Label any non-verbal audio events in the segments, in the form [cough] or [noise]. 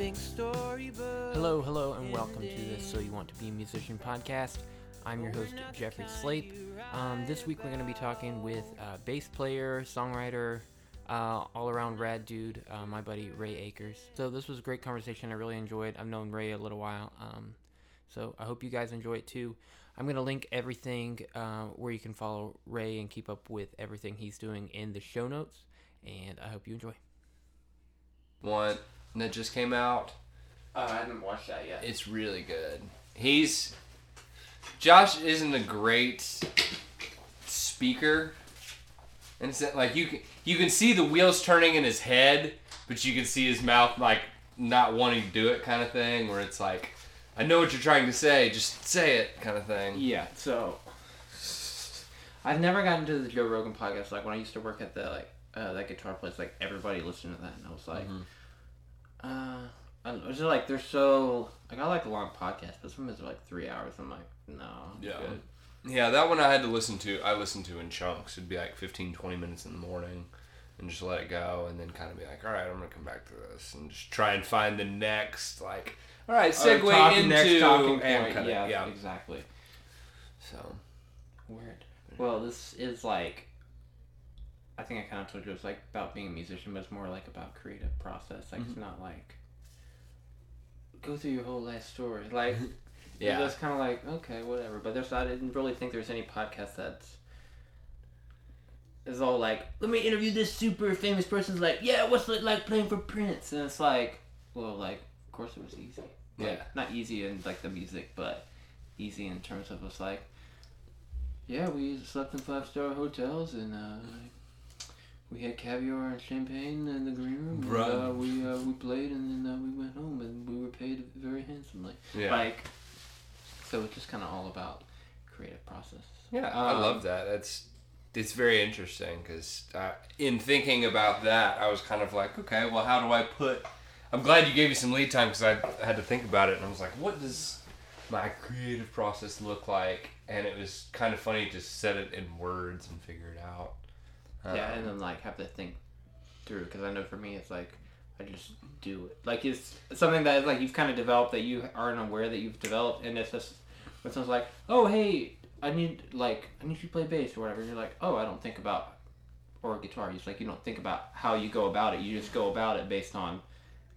think storybook. Hello, hello, and welcome to this So You Want to Be a Musician podcast. I'm your host, Jeffrey Slape. Um, this week we're going to be talking with uh, bass player, songwriter, uh, all around rad dude, uh, my buddy Ray Akers. So this was a great conversation. I really enjoyed. I've known Ray a little while, um, so I hope you guys enjoy it too. I'm going to link everything uh, where you can follow Ray and keep up with everything he's doing in the show notes, and I hope you enjoy. one that just came out. Uh, I haven't watched that yet. It's really good. He's Josh isn't a great speaker, and it's like you can you can see the wheels turning in his head, but you can see his mouth like not wanting to do it, kind of thing. Where it's like, I know what you're trying to say, just say it, kind of thing. Yeah, so I've never gotten to the Joe Rogan podcast. Like when I used to work at the like uh, that guitar place, like everybody listened to that, and I was like, Mhm. Uh, I don't know. It's just like they're so like I like a long podcasts, but some of them like three hours. I'm like, no, I'm Yeah. good. Yeah, that one I had to listen to. I listened to in chunks. It'd be like 15, 20 minutes in the morning and just let it go and then kind of be like, all right, I'm going to come back to this and just try and find the next, like, all right, segue Or talking- into. next talking and point. yeah, yeah. exactly. So, Weird. Well, this is like. I think I kind of told you it was like about being a musician, but it's more like about creative process. Like it's not like go through your whole life story. Like [laughs] yeah. It's kind of like okay, whatever. But there's I didn't really think there's any podcast that's is all like let me interview this super famous person's like yeah what's it like playing for Prince and it's like well like of course it was easy Like, Yeah. not easy in like the music but easy in terms of it's like yeah we slept in five star hotels and uh, we had caviar and champagne in the green room and, uh, we uh, we played and then uh, we went home and we were paid very handsomely Yeah. like so it's just kind of all about creative process Yeah, I Um, love that. It's it's very interesting because uh, in thinking about that, I was kind of like, okay, well, how do I put? I'm glad you gave me some lead time because I had to think about it, and I was like, what does my creative process look like? And it was kind of funny to set it in words and figure it out. Yeah Um, and then like have to think through because i know for me it's like i just do it like it's something that like you've kind of developed that you aren't aware that you've developed and it's just when someone's like oh hey i need like i need you to play bass or whatever and you're like oh i don't think about or guitar it's like you don't think about how you go about it you just go about it based on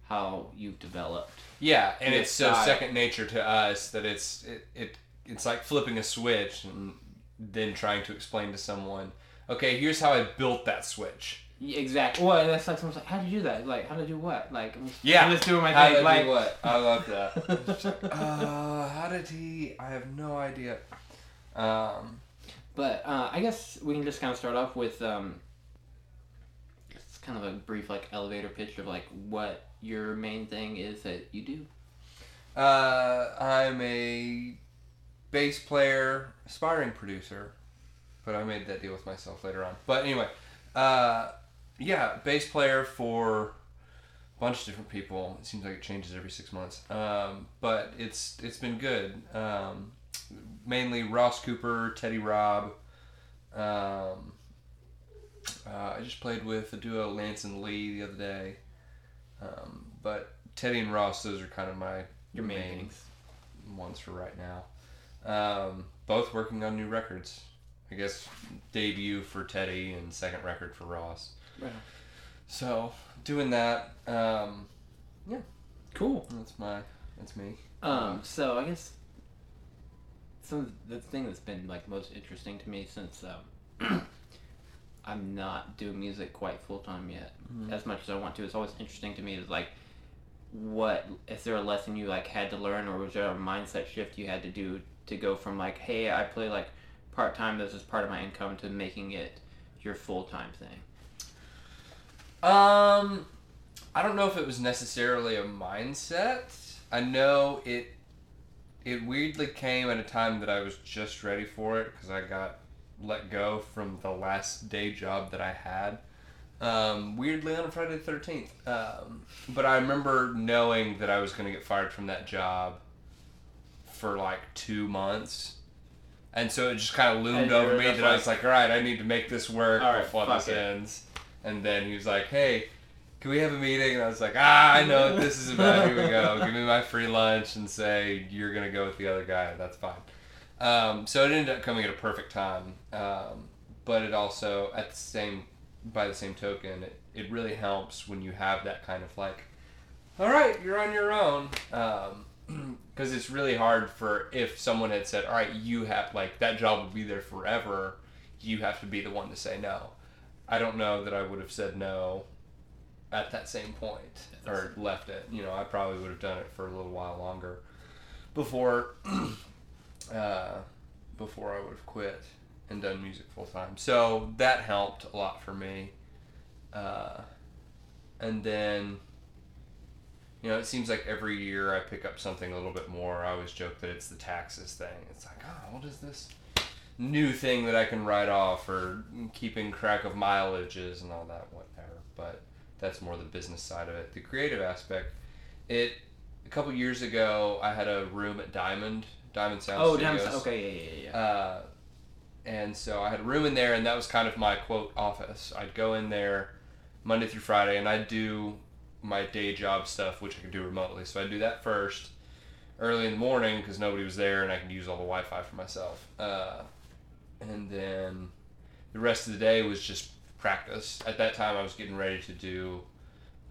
how you've developed Yeah, and it's so style. second nature to us that it's it, it it's like flipping a switch and then trying to explain to someone, okay, here's how I built that switch. Yeah, exactly. Well, that's like someone's like, "How do you do that? Like, how to do what? Like, I'm, Yeah. I'm just doing my How thing. did Like, what? I love that. [laughs] uh, how did he? I have no idea. Um, but uh, I guess we can just kind of start off with um, it's kind of a brief like elevator pitch of like what your main thing is that you do. uh, I'm a bass player, aspiring producer, but I made that deal with myself later on. But anyway, uh, yeah, bass player for a bunch of different people. It seems like it changes every six months, um, but it's it's been good. Um, mainly Ross Cooper, Teddy Robb. Um, uh, I just played with the duo Lance and Lee the other day. Um, but Teddy and Ross, those are kind of my Your main things. ones for right now. Um, both working on new records. I guess debut for Teddy and second record for Ross. Right. So doing that. Um, yeah, Cool. that's my. That's me. Um, so I guess some of the thing that's been like most interesting to me since um, [clears throat] I'm not doing music quite full time yet, as much as I want to. It's always interesting to me is like, what is there a lesson you like had to learn, or was there a mindset shift you had to do to go from like, hey, I play like part time, this is part of my income, to making it your full time thing. Um, I don't know if it was necessarily a mindset. I know it. It weirdly came at a time that I was just ready for it because I got let go from the last day job that I had. Um, weirdly on a Friday the thirteenth. Um, but I remember knowing that I was going to get fired from that job for like two months. And so it just kind of loomed And over me that I was like, all right, I need to make this work All right, before this it." ends. And then he was like, hey, can we have a meeting? And I was like, ah, I know what this is about. Here we go. [laughs] Give me my free lunch and say you're gonna go with the other guy. That's fine. Um, so it ended up coming at a perfect time. Um, but it also, at the same, by the same token, it, it really helps when you have that kind of like, all right, you're on your own. [clears throat] Because it's really hard for if someone had said, all right, you have like that job will be there forever. You have to be the one to say no. I don't know that I would have said no at that same point or left it. You know, I probably would have done it for a little while longer before [clears throat] uh, before I would have quit and done music full time. So that helped a lot for me. Uh, and then, you know, it seems like every year I pick up something a little bit more. I always joke that it's the taxes thing. It's like, oh, what is this new thing that I can write off or keeping track of mileages and all that, whatever. But that's more the business side of it. The creative aspect, it a couple years ago I had a room at Diamond Diamond Sound Oh, Studios. damn. Okay, yeah, yeah, yeah. Uh, and so I had a room in there, and that was kind of my quote office. I'd go in there Monday through Friday, and I'd do my day job stuff, which I could do remotely. So I'd do that first, early in the morning, because nobody was there, and I could use all the Wi-Fi for myself. Uh, and then the rest of the day was just practice. At that time, I was getting ready to do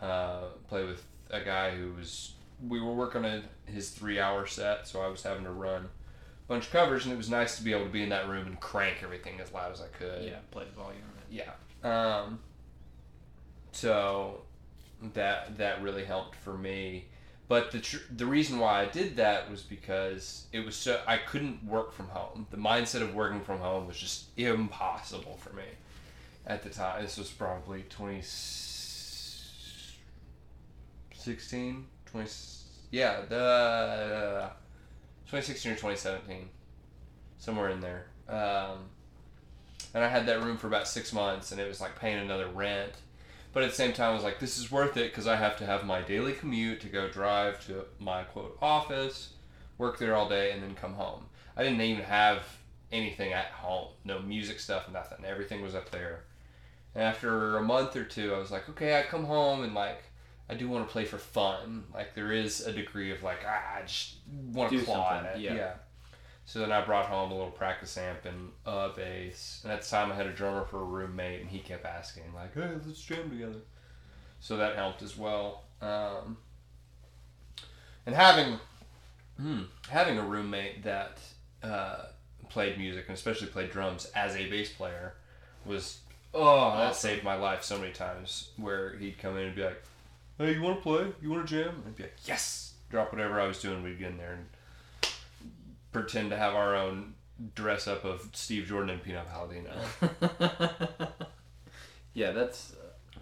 uh, play with a guy who was. We were working on his three-hour set, so I was having to run a bunch of covers, and it was nice to be able to be in that room and crank everything as loud as I could. yeah, play the volume. Yeah. Um, so that that really helped for me. But the tr- the reason why I did that was because it was so I couldn't work from home. The mindset of working from home was just impossible for me at the time. This was probably 2016, 20 yeah, the 2016 or 2017, somewhere in there. Um, and I had that room for about six months, and it was like paying another rent. But at the same time, I was like, this is worth it because I have to have my daily commute to go drive to my quote office, work there all day, and then come home. I didn't even have anything at home, no music stuff, nothing. Everything was up there. And after a month or two, I was like, okay, I come home and like, I do want to play for fun. Like there is a degree of like, ah, I just want to Do claw at something, it. yeah. So then I brought home a little practice amp and a bass. And at the time I had a drummer for a roommate and he kept asking like, hey, let's jam together. So that helped as well. Um, and having hmm, having a roommate that uh, played music and especially played drums as a bass player was oh that Awesome. saved my life so many times where he'd come in and be like hey you want to play you want to jam and I'd be like yes drop whatever I was doing we'd get in there and pretend to have our own dress up of Steve Jordan and Pino Palladino [laughs] yeah, that's. Uh,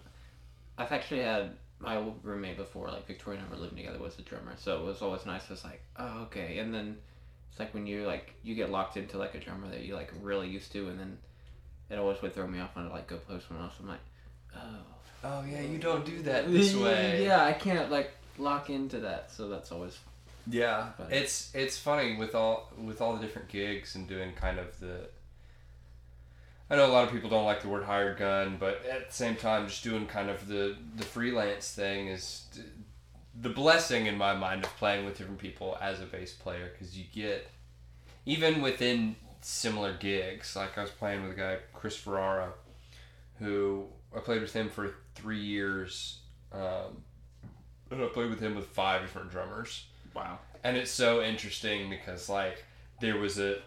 I've actually had my old roommate before, like Victoria and I were living together, was a drummer, so it was always nice. It's like, oh, okay, and then it's like when you like you get locked into like a drummer that you like really used to, and then it always would throw me off when I like go play someone else. I'm like, oh, oh yeah you don't do that this way Yeah, I can't like lock into that, so that's always Yeah, But- it's it's funny with all with all the different gigs and doing kind of the. I know a lot of people don't like the word hired gun, but at the same time, just doing kind of the the freelance thing is the blessing in my mind of playing with different people as a bass player because you get even within similar gigs. Like I was playing with a guy Chris Ferrara, who I played with him for three years. Um, and I played with him with five different drummers wow. and it's so interesting because like there was a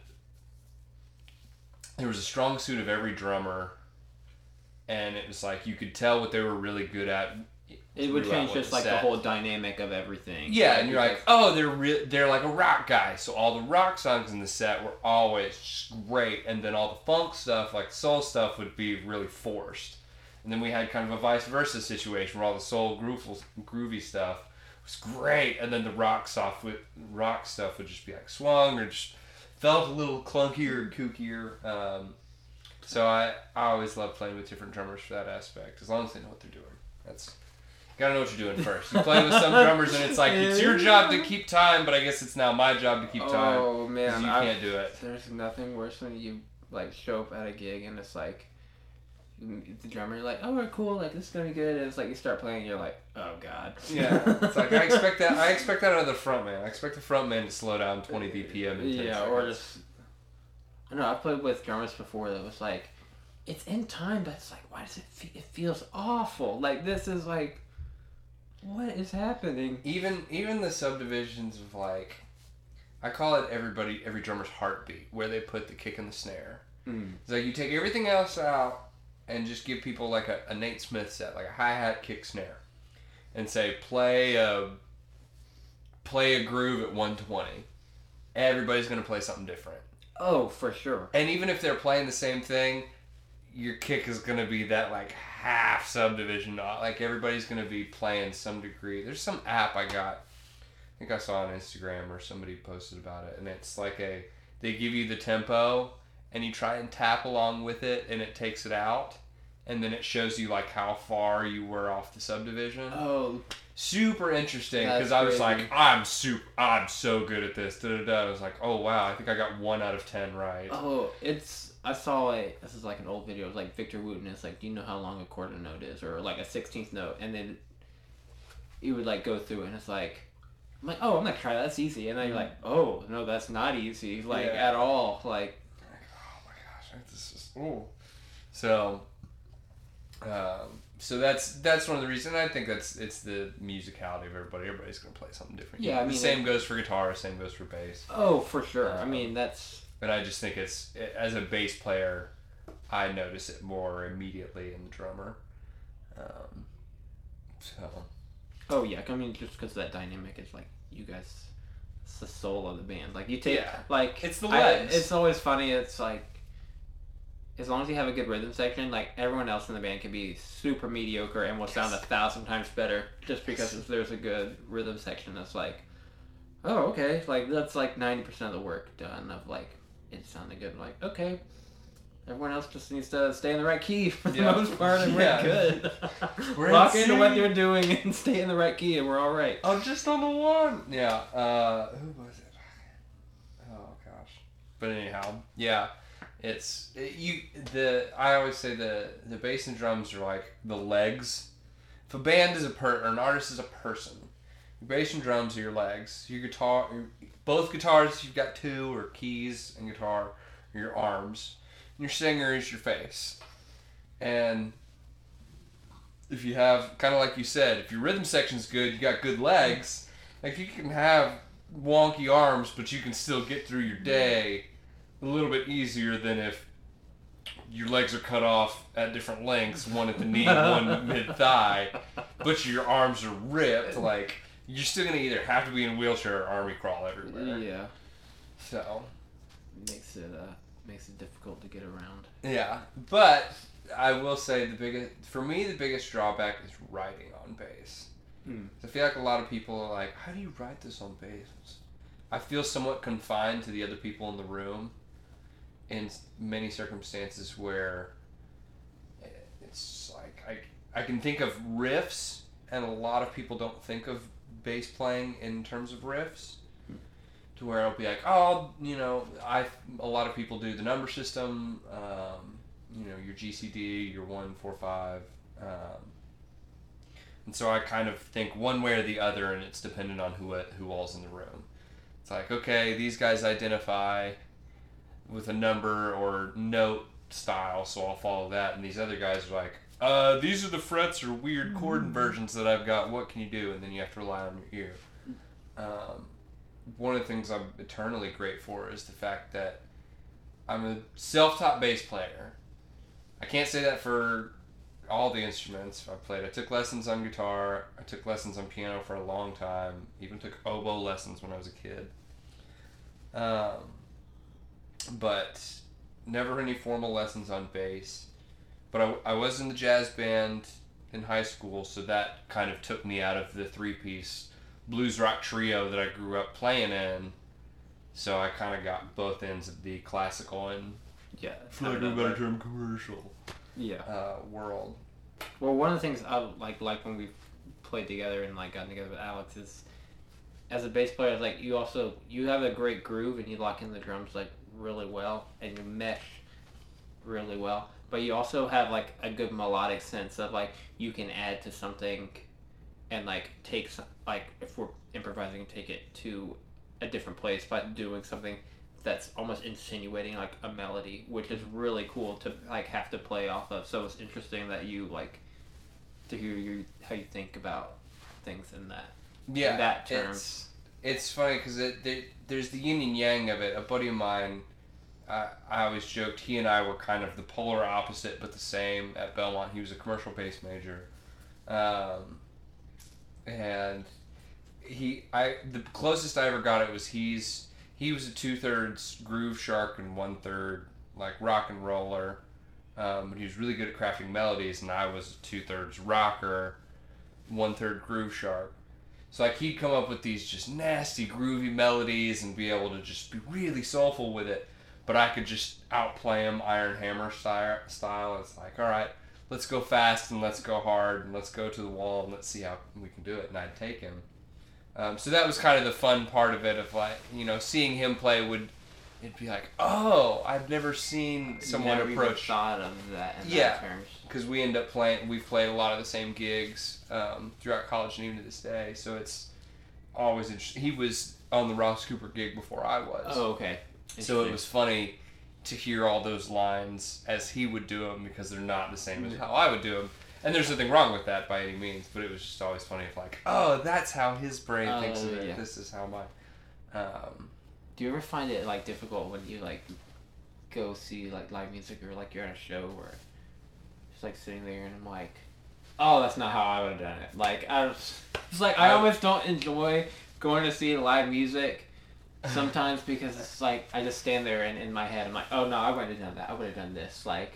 there was a strong suit of every drummer and it was like you could tell what they were really good at It would change just the like the whole dynamic of everything. yeah and you're like oh they're re- they're like a rock guy so all the rock songs in the set were always great and then all the funk stuff like soul stuff would be really forced and then we had kind of a vice versa situation where all the soul groovy, groovy stuff was great. And then the rock soft with rock stuff would just be like swung or just felt a little clunkier and kookier. Um, so I, I always love playing with different drummers for that aspect as long as they know what they're doing. That's you gotta know what you're doing first. You play with some [laughs] drummers and it's like it's your job to keep time but i guess it's now my job to keep time Oh man, you I've- can't do it. There's nothing worse than you like show up at a gig and it's like the drummer, you're like, oh, we're cool, like this is gonna be good. And it's like you start playing, you're like, oh god. Yeah, it's like I expect that. I expect that out of the front man. I expect the front man to slow down 20 BPM. In 10 yeah, seconds. or just. I know I've played with drummers before that was like, it's in time, but it's like, why does it? feel it feels awful. Like this is like, what is happening? even even the subdivisions of like, I call it everybody every drummer's heartbeat, where they put the kick and the snare. Mm. It's like you take everything else out and just give people like a, a Nate Smith set, like a hi hat, kick, snare, and say play a play a groove at 120. Everybody's gonna play something different. Oh, for sure. And even if they're playing the same thing, your kick is to be that like half subdivision. Like everybody's to be playing some degree. There's some app I got. I think I saw on Instagram or somebody posted about it, and it's like a they give you the tempo and you try and tap along with it, and it takes it out, and then it shows you like how far you were off the subdivision. Oh, Super interesting because I was crazy. like, I'm super, I'm so good at this. Da, da, da. I was like, oh wow, I think I got one out of ten right. oh, it's. I saw a. This is like an old video. It was like Victor Wooten. It's like, do you know how long a quarter note is, or like a sixteenth note? And then you would like go through it, and it's like, I'm like, oh, I'm gonna try that. That's easy. And then you're mm-hmm. like, oh no, that's not easy, like Yeah. at all. Like, oh my gosh, this is ooh. So, um, so that's that's one of the reasons. I think that's it's the musicality of everybody. Everybody's gonna play something different. Yeah, I the mean, same goes for guitar. Same goes for bass. oh, for sure. I Um, mean, that's But I just think it's as a bass player, I notice it more immediately in the drummer. Um, so Oh yeah, I mean just because that dynamic is like you guys, it's the soul of the band. Like you take Yeah. like It's the I- legs. it's always funny. It's like as long as you have a good rhythm section, like everyone else in the band can be super mediocre and will sound a thousand times better just because if there's a good rhythm section. That's like, oh okay, like that's like ninety percent of the work done of like it sounded good. Like okay. Everyone else just needs to stay in the right key for the Yeah. most part, and we're good. We're [laughs] [laughs] Lock in into what you're doing and stay in the right key, and we're all right. I'm just on the one. Yeah. Uh, who was it? Oh gosh. But anyhow, yeah, it's it, you. The I always say the the bass and drums are like the legs. If a band is a per or an artist is a person, your bass and drums are your legs. Your guitar, your, both guitars, you've got two or keys and guitar, are your arms. And your singer is your face, and if you have kind of like you said, if your rhythm section's good, you got good legs. Like you can have wonky arms, but you can still get through your day a little bit easier than if your legs are cut off at different lengths, one at the knee, [laughs] one mid thigh, but your arms are ripped. Like you're still gonna either have to be in a wheelchair or army crawl everywhere. Yeah, So makes it uh makes it difficult to get around. yeah, but I will say the biggest for me the biggest drawback is riding on bass. Hmm. I feel like a lot of people are like, "How do you ride this on bass?" I feel somewhat confined to the other people in the room, in many circumstances where eh, it's like I I can think of riffs, and a lot of people don't think of bass playing in terms of riffs. To where I'll be like, oh, you know, I a lot of people do the number system, um, you know, your GCD, your one four five. Um, and so I kind of think one way or the other, and it's dependent on who who all's in the room. It's like, okay, these guys identify with a number or note style, so I'll follow that. And these other guys are like, uh, these are the frets or weird chord inversions that I've got. What can you do? And then you have to rely on your ear. Um, one of the things I'm eternally grateful for is the fact that I'm a self-taught bass player. I can't say that for all the instruments I played. I took lessons on guitar. I took lessons on piano for a long time. Even took oboe lessons when I was a kid. Um, but never any formal lessons on bass. But I, I was in the jazz band in high school, so that kind of took me out of the three-piece blues rock trio that I grew up playing in. So I kind of got both ends of the classical and, Yeah. for lack of a better term, commercial Yeah. uh, world. Well, one of the things I like like when we played together and like gotten together with Alex is, as a bass player, like you also you have a great groove and you lock in the drums like really well and you mesh really well. But you also have like a good melodic sense of like you can add to something, and like take some, like if we're improvising, take it to a different place by doing something that's almost insinuating like a melody, which is really cool to like have to play off of. So it's interesting that you like to hear you how you think about things in that. yeah, in that term. It's, funny because it, there- there's the yin and yang of it. A buddy of mine, I, I always joked he and I were kind of the polar opposite but the same at Belmont. He was a commercial bass major, um, and he I the closest I ever got it was he's he was a two thirds groove shark and one third like rock and roller. Um, but he was really good at crafting melodies, and I was two thirds rocker, one third groove shark. So like he'd come up with these just nasty groovy melodies and be able to just be really soulful with it, but I could just outplay him Iron Hammer style. Style. It's like all right, let's go fast and let's go hard and let's go to the wall and let's see how we can do it. And I'd take him. Um, so that was kind of the fun part of it of like you know seeing him play would it'd be like oh I've never seen someone Never even approach thought of that in Yeah. because we end up playing we've played a lot of the same gigs um, throughout college and even to this day so it's always interesting he was on the ross cooper gig before i was Oh, okay. so it was funny to hear all those lines as he would do them because they're not the same as how i would do them and there's nothing wrong with that by any means but it was just always funny if like oh that's how his brain Oh, thinks of it yeah. this is how mine um, Do you ever find it like difficult when you like go see like live music or like you're at a show or just like sitting there and I'm like, oh, that's not how I would have done it. Like I was, it's like I I- almost don't enjoy going to see live music sometimes [laughs] because it's like I just stand there and in my head I'm like, oh no, I wouldn't have done that. I would have done this. Like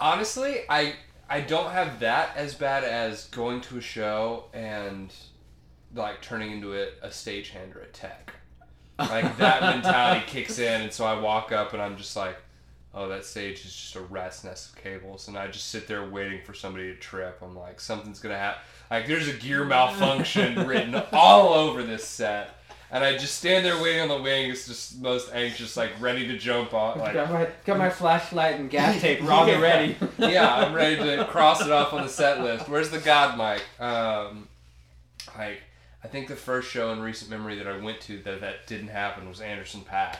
Honestly, I I don't have that as bad as going to a show and like turning into a, a stagehand or a tech. Like that mentality kicks in, and so I walk up and I'm just like, oh, that stage is just a rat's nest of cables, and I just sit there waiting for somebody to trip. I'm like, something's gonna happen. Like there's a gear malfunction written all over this set. And I just stand there waiting on the wings, just most anxious, like ready to jump on. Like, got my got my flashlight and gas [laughs] tape on Yeah. ready. yeah, I'm ready to [laughs] cross it off on the set list. Where's the God mic? Um, like, I think the first show in recent memory that I went to that that didn't happen was Anderson .Paak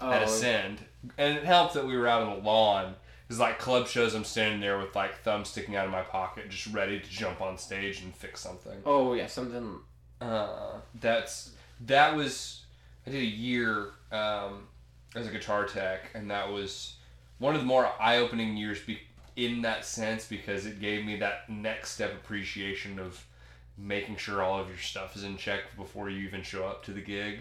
at Oh, Ascend, and it helped that we were out on the lawn. Because like club shows, I'm standing there with like thumb sticking out of my pocket, just ready to jump on stage and fix something. oh yeah, something. Uh, that's that was I did a year um, as a guitar tech, and that was one of the more eye-opening years be- in that sense because it gave me that next step appreciation of making sure all of your stuff is in check before you even show up to the gig.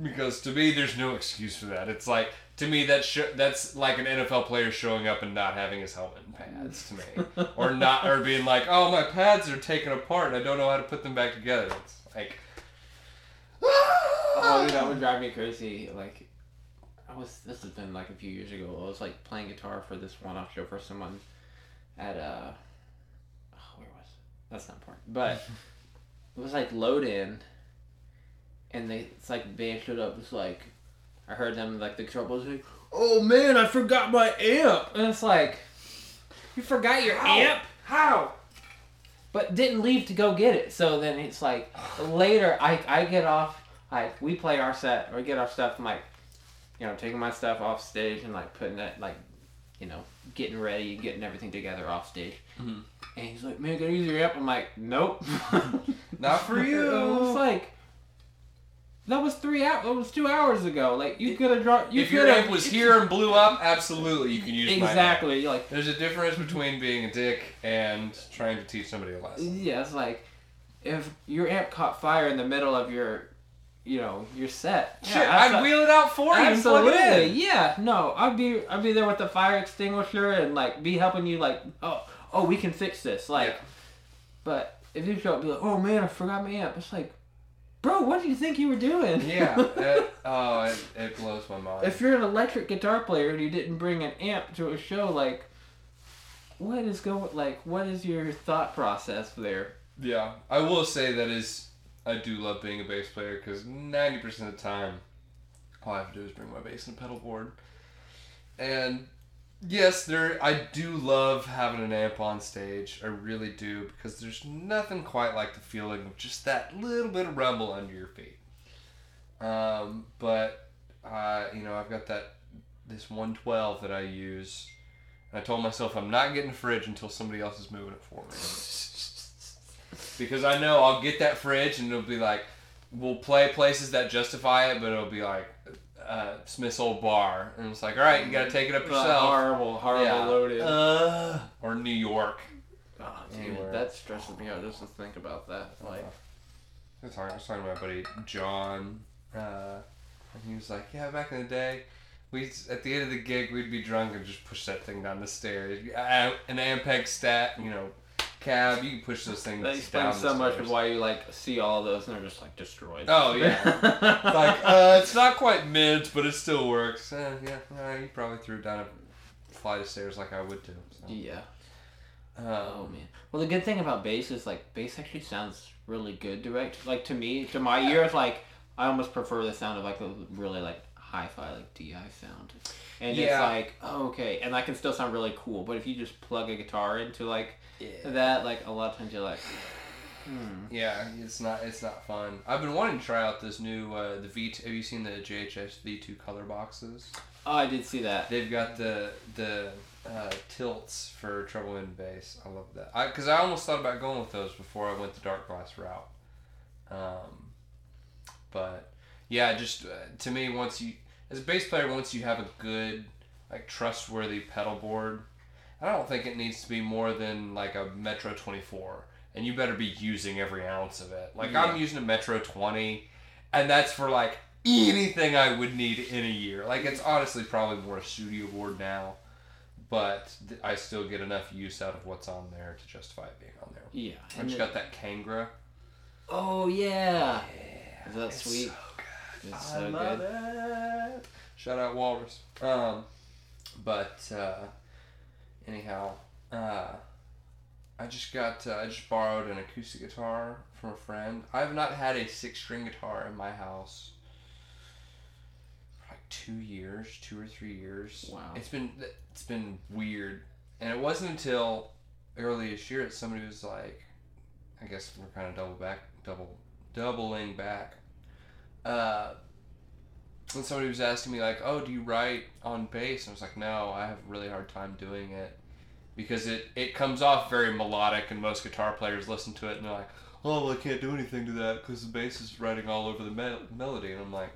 Because to me, there's no excuse for that. It's like to me that sh- that's like an NFL player showing up and not having his helmet and pads to me, [laughs] or not, or being like, "Oh, my pads are taken apart and I don't know how to put them back together." It's like, Oh, dude, that would drive me crazy. Like, I was. This has been like a few years ago. I was like playing guitar for this one-off show for someone at uh, oh, where was it? That's not important. But it was like load in, and they it's like band showed up. It's like I heard them like the guitar players like, "Oh man, I forgot my amp," and it's like, you forgot your How? amp how? but didn't leave to go get it. So then it's like later I I get off like we play our set or get our stuff. I'm like, you know, taking my stuff off stage and like putting it like, you know, getting ready, getting everything together off stage. Mhm. And he's like, man, can I use your amp? I'm like, nope, [laughs] Not for [laughs] you. It was like. That was three hours. That was two hours ago. Like you could have drawn. You if your amp was here and blew up, absolutely you can use. Exactly. You're like There's a difference between being a dick and trying to teach somebody a lesson. Yeah, it's like if your amp caught fire in the middle of your, you know, your set. Yeah, I'd wheel it out for you Absolutely, yeah. No, I'd be I'd be there with the fire extinguisher and like be helping you like oh oh we can fix this like. Yeah. But if you show up, be like oh man I forgot my amp. It's like, bro, what do you think you were doing? Yeah, it, [laughs] oh, it, it blows my mind. if you're an electric guitar player and you didn't bring an amp to a show, like, what is going like what is your thought process there? yeah, I will say that is, I do love being a bass player because 90% of the time, all I have to do is bring my bass and pedal board. And Yes, there. I do love having an amp on stage. I really do because there's nothing quite like the feeling of just that little bit of rumble under your feet. Um, but uh, you know, I've got that this 112 that I use, and I told myself I'm not getting a fridge until somebody else is moving it for me. [laughs] because I know I'll get that fridge and it'll be like, we'll play places that justify it, but it'll be like uh, Smith's Olde Bar, and it's like, all right, you got to take it up yourself. horrible, horrible Yeah. loaded. Uh, or New York. oh, dude, anywhere. that stresses me out just to think about that. Like, I was talking, I was talking to my buddy John, uh, and he was like, "Yeah, back in the day, we at the end of the gig we'd be drunk and just push that thing down the stairs. Uh, An Ampeg stat, you know, cab, you can push those things that down explains so much of why you like see all those and they're just like destroyed. Oh, yeah. [laughs] like, uh, it's not quite mint, but it still works. Uh, yeah, uh, you probably threw down a flight of stairs like I would too. So. yeah. Um, Oh man. Well, the good thing about bass is like bass actually sounds really good direct. Like to me, to my ears, like I almost prefer the sound of like a really like hi-fi like DI sound. And it's like oh, okay, and that can still sound really cool. But if you just plug a guitar into like that, like a lot of times you're like, hmm. Yeah, it's not it's not fun. I've been wanting to try out this new uh, the V. Have you seen the JHS V2 color boxes? Oh, I did see that. They've got the the uh, tilts for treble and bass. I love that. I because I almost thought about going with those before I went the Darkglass route. Um, but yeah, just uh, to me, once you as a bass player, once you have a good like trustworthy pedal board, I don't think it needs to be more than like a Metro 24, and you better be using every ounce of it. Like I'm using a Metro 20, and that's for like anything I would need in a year. Like it's honestly probably more a studio board now, but th- I still get enough use out of what's on there to justify it being on there. Yeah. I and just the- got that Kangra. oh yeah. Yeah, Is that it's sweet? so good. It's I so love good. it. Shout out Walrus. Um, but uh, anyhow, uh, I just got uh, I just borrowed an acoustic guitar from a friend. I have not had a six string guitar in my house for like two years, two or three years. Wow. It's been it's been weird, and it wasn't until early this year that somebody was like, I guess we're kind of double back, double doubling back. Uh, and somebody was asking me like, "Oh, do you write on bass?" And I was like, "No, I have a really hard time doing it because it it comes off very melodic, and most guitar players listen to it and they're like, "Oh, well, I can't do anything to that because the bass is writing all over the me- melody." And I'm like,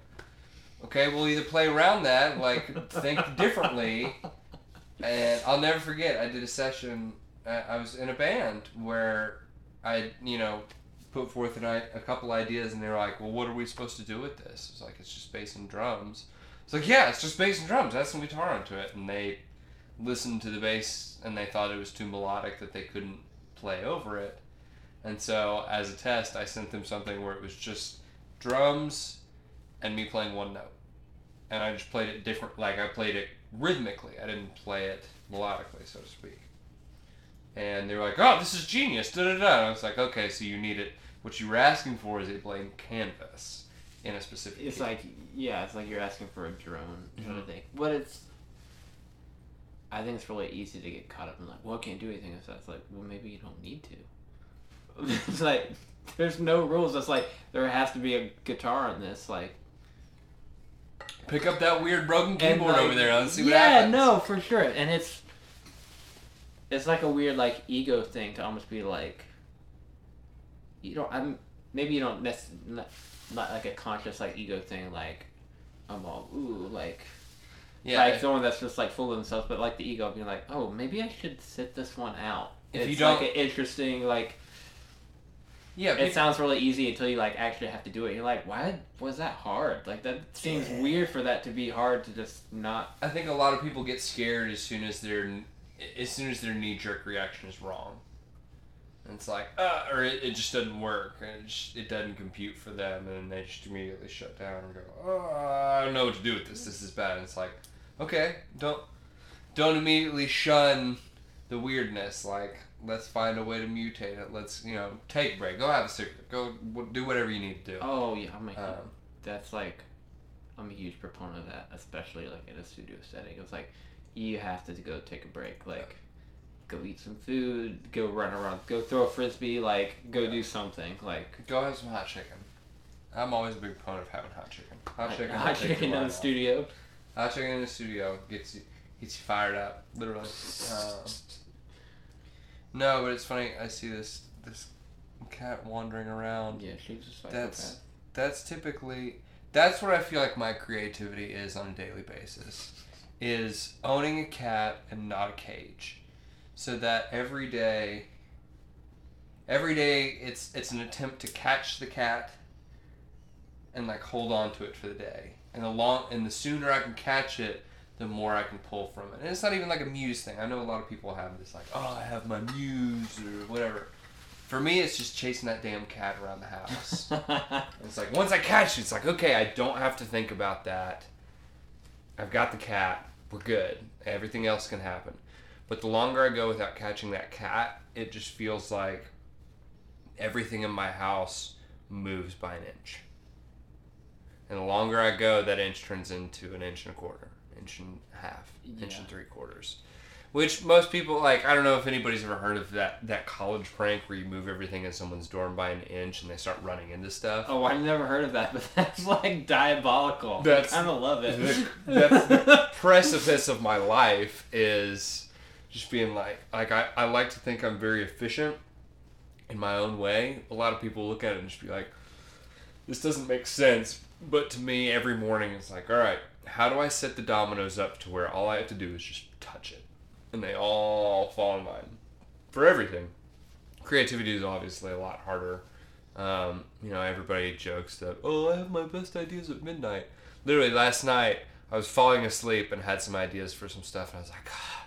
"Okay, we'll either play around that, like think differently." And I'll never forget, I did a session. I I was in a band where I, you know, put forth an, a couple ideas, and they're like, "Well, what are we supposed to do with this?" It's like it's just bass and drums. It's like, yeah, it's just bass and drums. Add some guitar onto it, and they listened to the bass, and they thought it was too melodic that they couldn't play over it. And so, as a test, I sent them something where it was just drums and me playing one note, and I just played it different. Like I played it rhythmically. I didn't play it melodically, so to speak. And they were like, "Oh, this is genius!" Da da da. And I was like, "Okay, so you need it. What you were asking for is a blank canvas in a specific." It's key." like yeah, it's like you're asking for a drone sort of mm-hmm. thing. But it's I think it's really easy to get caught up in like, well, I can't do anything. So it's like, well, maybe you don't need to. [laughs] it's like there's no rules. It's like there has to be a guitar in this. Like pick up that weird broken and, keyboard like, over there. Let's see what yeah, happens. no, for sure. And it's it's like a weird like ego thing to almost be like you don't. I'm maybe you don't nec- not, not like a conscious like ego thing like I'm all ooh like Yeah. like someone that's just like full of themselves, but like the ego being like, oh, maybe I should sit this one out. If it's you don't- like an interesting like yeah. it people- sounds really easy until you like actually have to do it. You're like, why was that hard? Like that seems weird for that to be hard to just not. I think a lot of people get scared as soon as their as soon as their knee jerk reaction is wrong. And it's like, uh, or it, it just doesn't work, and it, just, it doesn't compute for them, and they just immediately shut down and go, oh, I don't know what to do with this. This is bad. And it's like, okay, don't don't immediately shun the weirdness. Like, let's find a way to mutate it. Let's you know take a break. Go have a cigarette. Go do whatever you need to do. Oh yeah, I'm a, Um, that's like, I'm a huge proponent of that, especially like in a studio setting. It's like, you have to go take a break. Like, go eat some food, go run around, go throw a frisbee, like, go do something. Like, Go have some hot chicken. I'm always a big proponent of having hot chicken. Hot chicken. hot chicken in the studio. Hot chicken in the studio gets you gets you fired up, literally. Um, no, but it's funny. I see this this cat wandering around. Yeah, she's a psychopath. That's that's typically that's what I feel like my creativity is on a daily basis. Is owning a cat and not a cage, so that every day. Every day, it's it's an attempt to catch the cat. And like hold on to it for the day, and the long and the sooner I can catch it, the more I can pull from it. And it's not even like a muse thing. I know a lot of people have this like, oh, I have my muse or whatever. For me, it's just chasing that damn cat around the house. [laughs] It's like once I catch it, it's like okay, I don't have to think about that. I've got the cat. We're good. Everything else can happen. But the longer I go without catching that cat, it just feels like everything in my house moves by an inch. And the longer I go, that inch turns into an inch and a quarter, inch and a half, inch and three quarters. Which most people like. I don't know if anybody's ever heard of that that college prank where you move everything in someone's dorm by an inch and they start running into stuff. oh, I've never heard of that, [laughs] but that's like diabolical. That's- I kind of love it. the, that's the [laughs] precipice of my life is just being like like I, I like to think I'm very efficient in my own way. A lot of people look at it and just be like, this doesn't make sense. But to me, every morning it's like, all right, how do I set the dominoes up to where all I have to do is just touch it, and they all fall in line for everything. Creativity is obviously a lot harder. Um, you know, everybody jokes that, oh, I have my best ideas at midnight. Literally, last night, I was falling asleep and had some ideas for some stuff, and I was like, ah,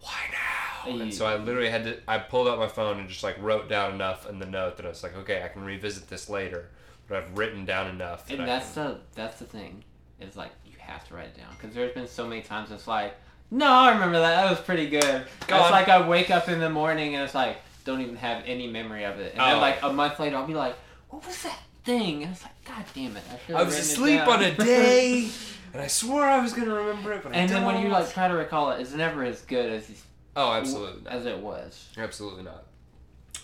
why now? And so I literally had to, I pulled out my phone and just like wrote down enough in the note that I was like, okay, I can revisit this later, but I've written down enough. That and that's can, the that's the thing is like you have to write it down because there's been so many times it's like no i remember that that was pretty good Go it's on. like i wake up in the morning and it's like don't even have any memory of it and Oh. then like a month later i'll be like what was that thing and was like god damn it i, I was asleep on a day, [laughs] and I swore I was gonna remember it, but I and then when you like try to recall it it's never as good as oh, absolutely as it was Absolutely not.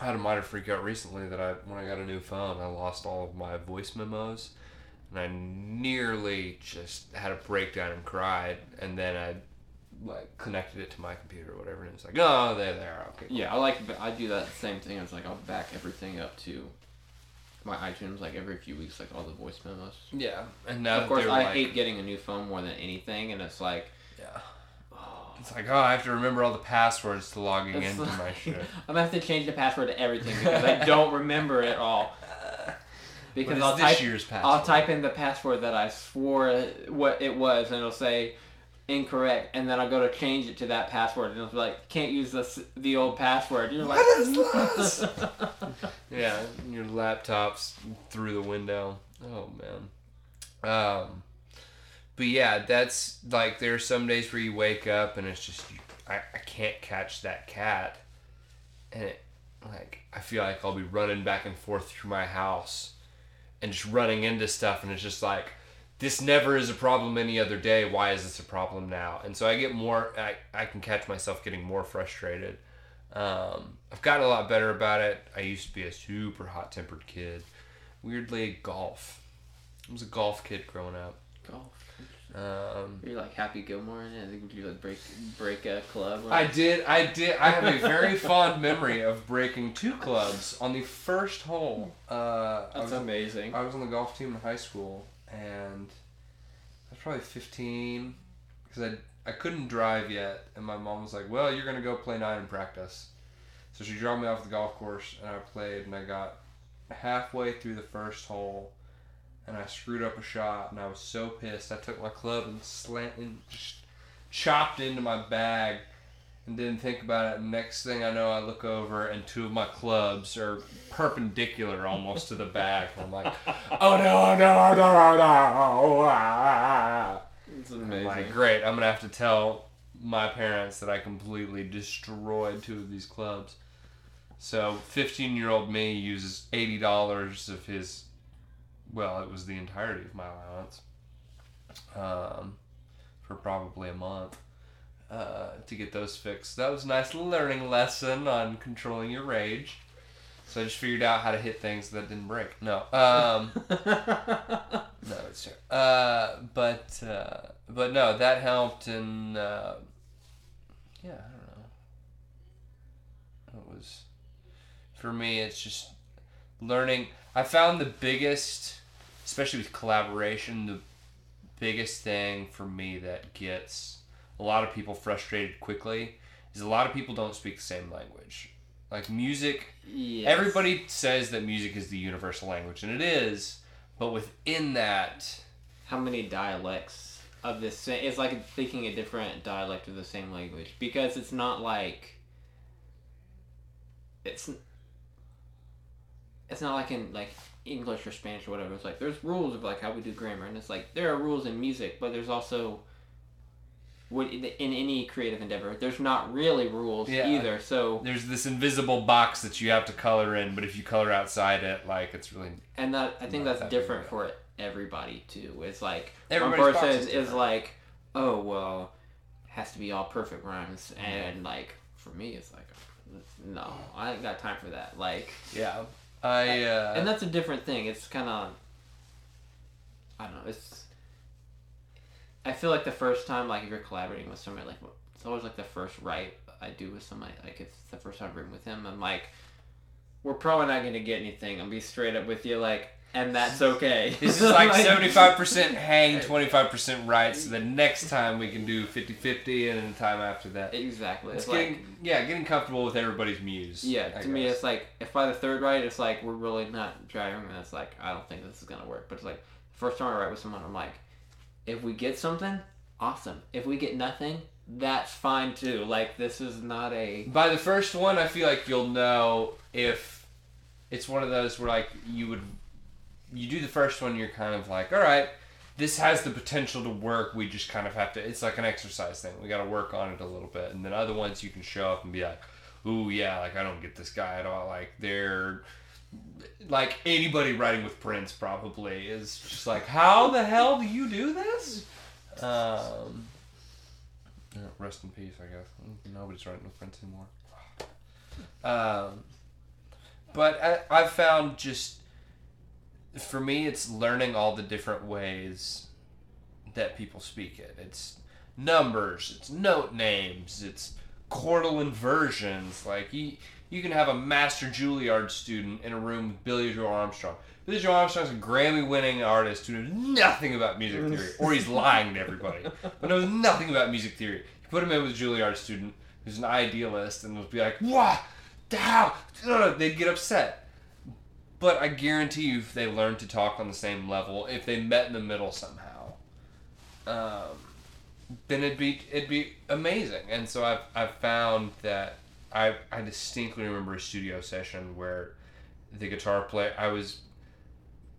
I had a minor freak out recently that I when I got a new phone, I lost all of my voice memos, and I nearly just had a breakdown and cried. And then I like connected it to my computer or whatever, and it's like, oh, there they are. Okay. yeah i like i do that same thing it's like i'll back everything up to my itunes like every few weeks like all the voice memos Yeah, and now of course i like, hate getting a new phone more than anything and it's like Yeah. oh, It's like, oh, I have to remember all the passwords to logging It's into my shit. [laughs] I'm gonna have to change the password to everything because I don't [laughs] remember it all. Because I'll this type, I'll type in the password that I swore what it was, and it'll say incorrect, and then I'll go to change it to that password, and it'll be like, can't use this the old password. You're like, What is [laughs] this? Yeah, your laptop's through the window. Oh man. Um, but yeah, that's like there are some days where you wake up and it's just I, I can't catch that cat, and it like I feel like I'll be running back and forth through my house, and just running into stuff, and it's just like this never is a problem any other day. Why is this a problem now? And so I get more. I I can catch myself getting more frustrated. Um, I've gotten a lot better about it. I used to be a super hot tempered kid. Weirdly, golf. I was a golf kid growing up. golf. Um, You're like Happy Gilmore, and I think you like break break a club. I did. I did. I have a very [laughs] fond memory of breaking two clubs on the first hole. Uh, I That's was, amazing. I was on the golf team in high school, and I was probably 15 because I I couldn't drive yet, and my mom was like, "Well, you're gonna go play nine in practice." So she dropped me off the golf course, and I played, and I got halfway through the first hole, and I screwed up a shot, and I was so pissed. I took my club and slant and just chopped into my bag, and didn't think about it. Next thing I know, I look over, and two of my clubs are perpendicular almost to the. And I'm like, [laughs] "Oh no, no, no, no!" ah." It's I'm amazing. like, great. I'm gonna have to tell my parents that I completely destroyed two of these clubs. So, 15 year old me uses $80 of his, well, it was the entirety of my allowance um, for probably a month. Uh, to get those fixed. That was a nice learning lesson on controlling your rage. So I just figured out how to hit things that didn't break. No, um, [laughs] no, it's true. Uh, but uh, but no, that helped, and uh, yeah, I don't know. It was for me. It's just learning. I found the biggest, especially with collaboration, the biggest thing for me that gets a lot of people frustrated quickly is a lot of people don't speak the same language. Like music, Yes. everybody says that music is the universal language, and it is, but within that, How many dialects of this? It's like speaking a different dialect of the same language because it's not like. It's. It's not like in like English or Spanish or whatever. It's like there's rules of like how we do grammar, and it's like there are rules in music, but there's also. In any creative endeavor, there's not really rules Yeah. either. So there's this invisible box that you have to color in, but if you color outside it, like it's really and that I think that's that different for everybody too. It's like Everybody's one person is is, like, oh well, has to be all perfect rhymes, and like for me, it's like, no, I ain't got time for that. Like, yeah. I uh, and that's a different thing. It's kind of, I don't know. It's, I feel like the first time, like if you're collaborating with somebody, like it's always like the first write I do with somebody. Like it's the first time I'm writing with him. I'm like, we're probably not gonna get anything. I'll be straight up with you, like, and that's okay. [laughs] This is like [laughs] seventy five percent hang, twenty five percent right. So the next time we can do 50-50 and then the time after that. Exactly. It's It's like getting yeah, getting comfortable with everybody's muse. yeah. I To me, it's like if by the third write, it's like we're really not driving, and it's like I don't think this is gonna work. But it's like first time I write with someone, I'm like, if we get something, awesome. If we get nothing, that's fine too. Like this is not a by the first one, I feel like you'll know if it's one of those where like you would you do the first one, you're kind of like, all right, this has the potential to work. We just kind of have to. It's like an exercise thing. We got to work on it a little bit, and then other ones you can show up and be like, ooh yeah, like I don't get this guy at all. Like they're like anybody writing with Prince probably is just like, how the hell do you do this? Um, yeah, rest in peace, I guess. Nobody's writing with Prince anymore. Um, but I, I've found just for me, it's learning all the different ways that people speak it. It's numbers, it's note names, it's chordal inversions. Like you, you can have a master Juilliard student in a room with Billie Joe Armstrong. Billie Joe Armstrong's a Grammy-winning artist who knows nothing about music theory, [laughs] or he's lying to everybody, but knows nothing about music theory. You put him in with a Juilliard student who's an idealist, and they'll be like, "What? How?" They'd get upset. But I guarantee you, if they learned to talk on the same level, if they met in the middle somehow, um, then it'd be it'd be amazing. And so I've I've found that I I distinctly remember a studio session where the guitar player I was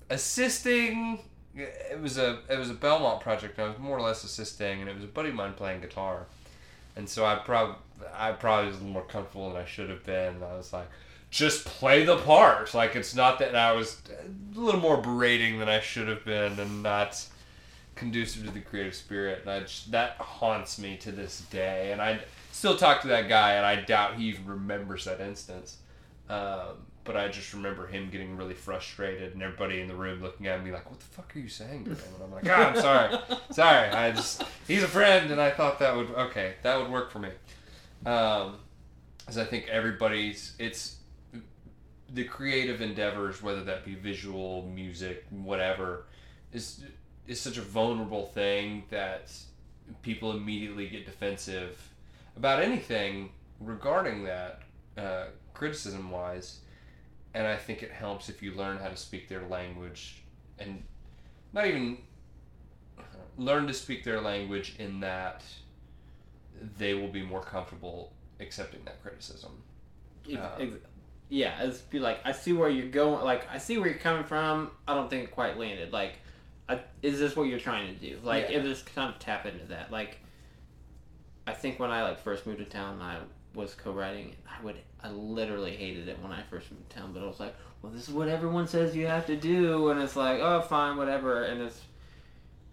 assisting. It was a it was a Belmont project. And I was more or less assisting, and it was a buddy of mine playing guitar. And so I probably I probably was a little more comfortable than I should have been. I was like, just play the part. Like it's not that I was a little more berating than I should have been, and not conducive to the creative spirit. And I just, that haunts me to this day. And I still talk to that guy, and I doubt he even remembers that instance. Um, but I just remember him getting really frustrated, and everybody in the room looking at me like, "What the fuck are you saying to him?" And I'm like, "Ah, I'm sorry, [laughs] sorry. I just he's a friend, and I thought that would okay, that would work for me." Um, as I think everybody's it's the creative endeavors, whether that be visual, music, whatever, is is such a vulnerable thing that people immediately get defensive about anything regarding that, uh, criticism wise. And I think it helps if you learn how to speak their language and not even learn to speak their language in that they will be more comfortable accepting that criticism. Uh, ex- yeah, it's be like I see where you're going. Like I see where you're coming from. I don't think it quite landed. Like, I, is this what you're trying to do? Like, Yeah. if this kind of tap into that. Like, I think when I like first moved to town, and I was co-writing. I would, I literally hated it when I first moved to town. But I was like, well, this is what everyone says you have to do, and it's like, oh, fine, whatever. And it's,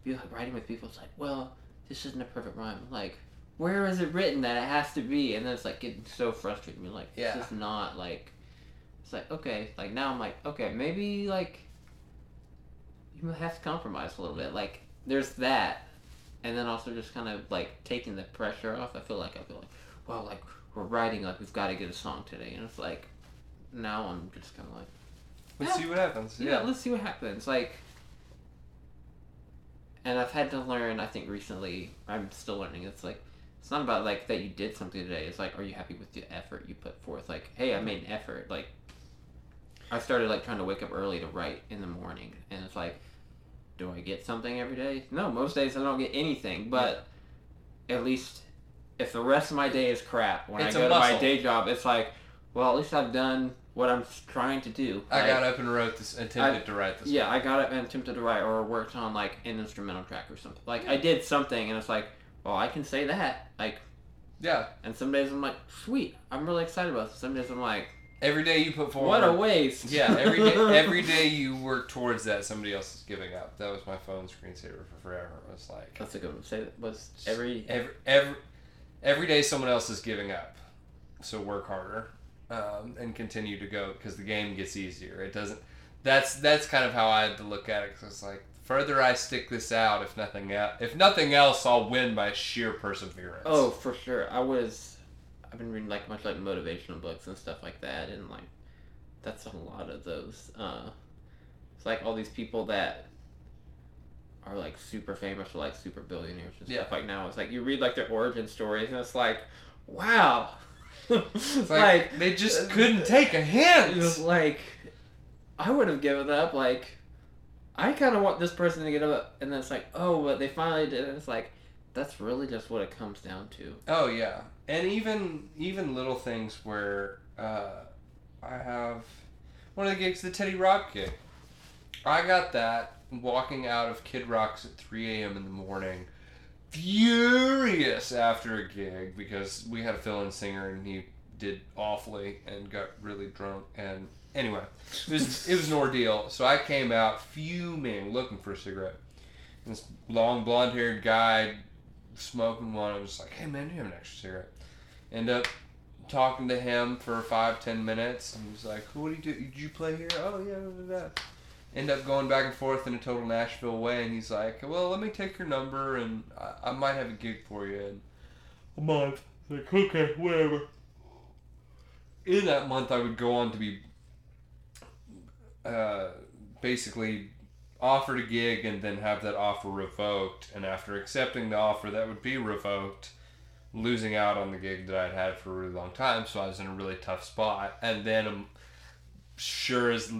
be like writing with people. It's like, well, this isn't a perfect rhyme. Like, where is it written that it has to be? And then it's like getting so frustrated. Me like, Yeah. it's just not like. It's like okay, like now I'm like okay, maybe like. You have to compromise a little bit. Like there's that, and then also just kind of like taking the pressure off. I feel like I feel like, well, like we're writing like we've got to get a song today, and it's like, now I'm just kind of like. Let's Yeah. see what happens. yeah, Yeah. let's see what happens. Like, and I've had to learn. I think recently, I'm still learning. It's like it's not about like that you did something today. It's like, are you happy with the effort you put forth? Like, hey, I made an effort. Like, I started like trying to wake up early to write in the morning, and it's like, do I get something every day? No, most days I don't get anything. But at least if the rest of my day is crap, when It's I go to my day job, it's like, well, at least I've done what I'm trying to do. I got up and wrote this, attempted to write this. yeah, I got it and attempted to write or worked on like an instrumental track or something. Like I did something and it's like, well, I can say that. Like, Yeah. and some days I'm like, sweet, I'm really excited about this. Some days I'm like, Every day you put forward. what a waste. Yeah, every day, [laughs] every day you work towards that, somebody else is giving up. That was my phone screensaver for forever. It was like That's a good one. Say that was every. every every every day someone else is giving up. So work harder um, and continue to go because the game gets easier. It doesn't. That's that's kind of how I had to look at it because it's like the further I stick this out, if nothing else, if nothing else, I'll win by sheer perseverance. Oh, for sure. I was. I've been reading like much like motivational books and stuff like that, and like that's a lot of those. Uh, it's like all these people that are like super famous or like super billionaires and stuff Yeah. like now. It's like you read like their origin stories, and it's like, wow. [laughs] it's like, like, they just couldn't take a hint. it's like I would have given up. Like I kind of want this person to get up, and then it's like, oh, but they finally did. it. It's like that's really just what it comes down to. Oh yeah, and even even little things where uh, I have one of the gigs, the Teddy Rock gig. I got that walking out of Kid Rock's at 3 a.m. in the morning, furious after a gig because we had a fill-in singer and he did awfully and got really drunk and anyway, it was it was an ordeal. So I came out fuming, looking for a cigarette. This long blonde-haired guy smoking one. I was like, "Hey man, do you have an extra cigarette?" End up talking to him for five, ten minutes, and he's like, "What do you do? Did you play here? Oh yeah." End up going back and forth in a total Nashville way, and he's like, "Well, let me take your number, and I, I might have a gig for you in a month." Like, okay, whatever. In that month, I would go on to be uh, basically offered a gig and then have that offer revoked. And after accepting the offer that would be revoked, losing out on the gig that I'd had for a really long time. So I was in a really tough spot. And then, um, sure as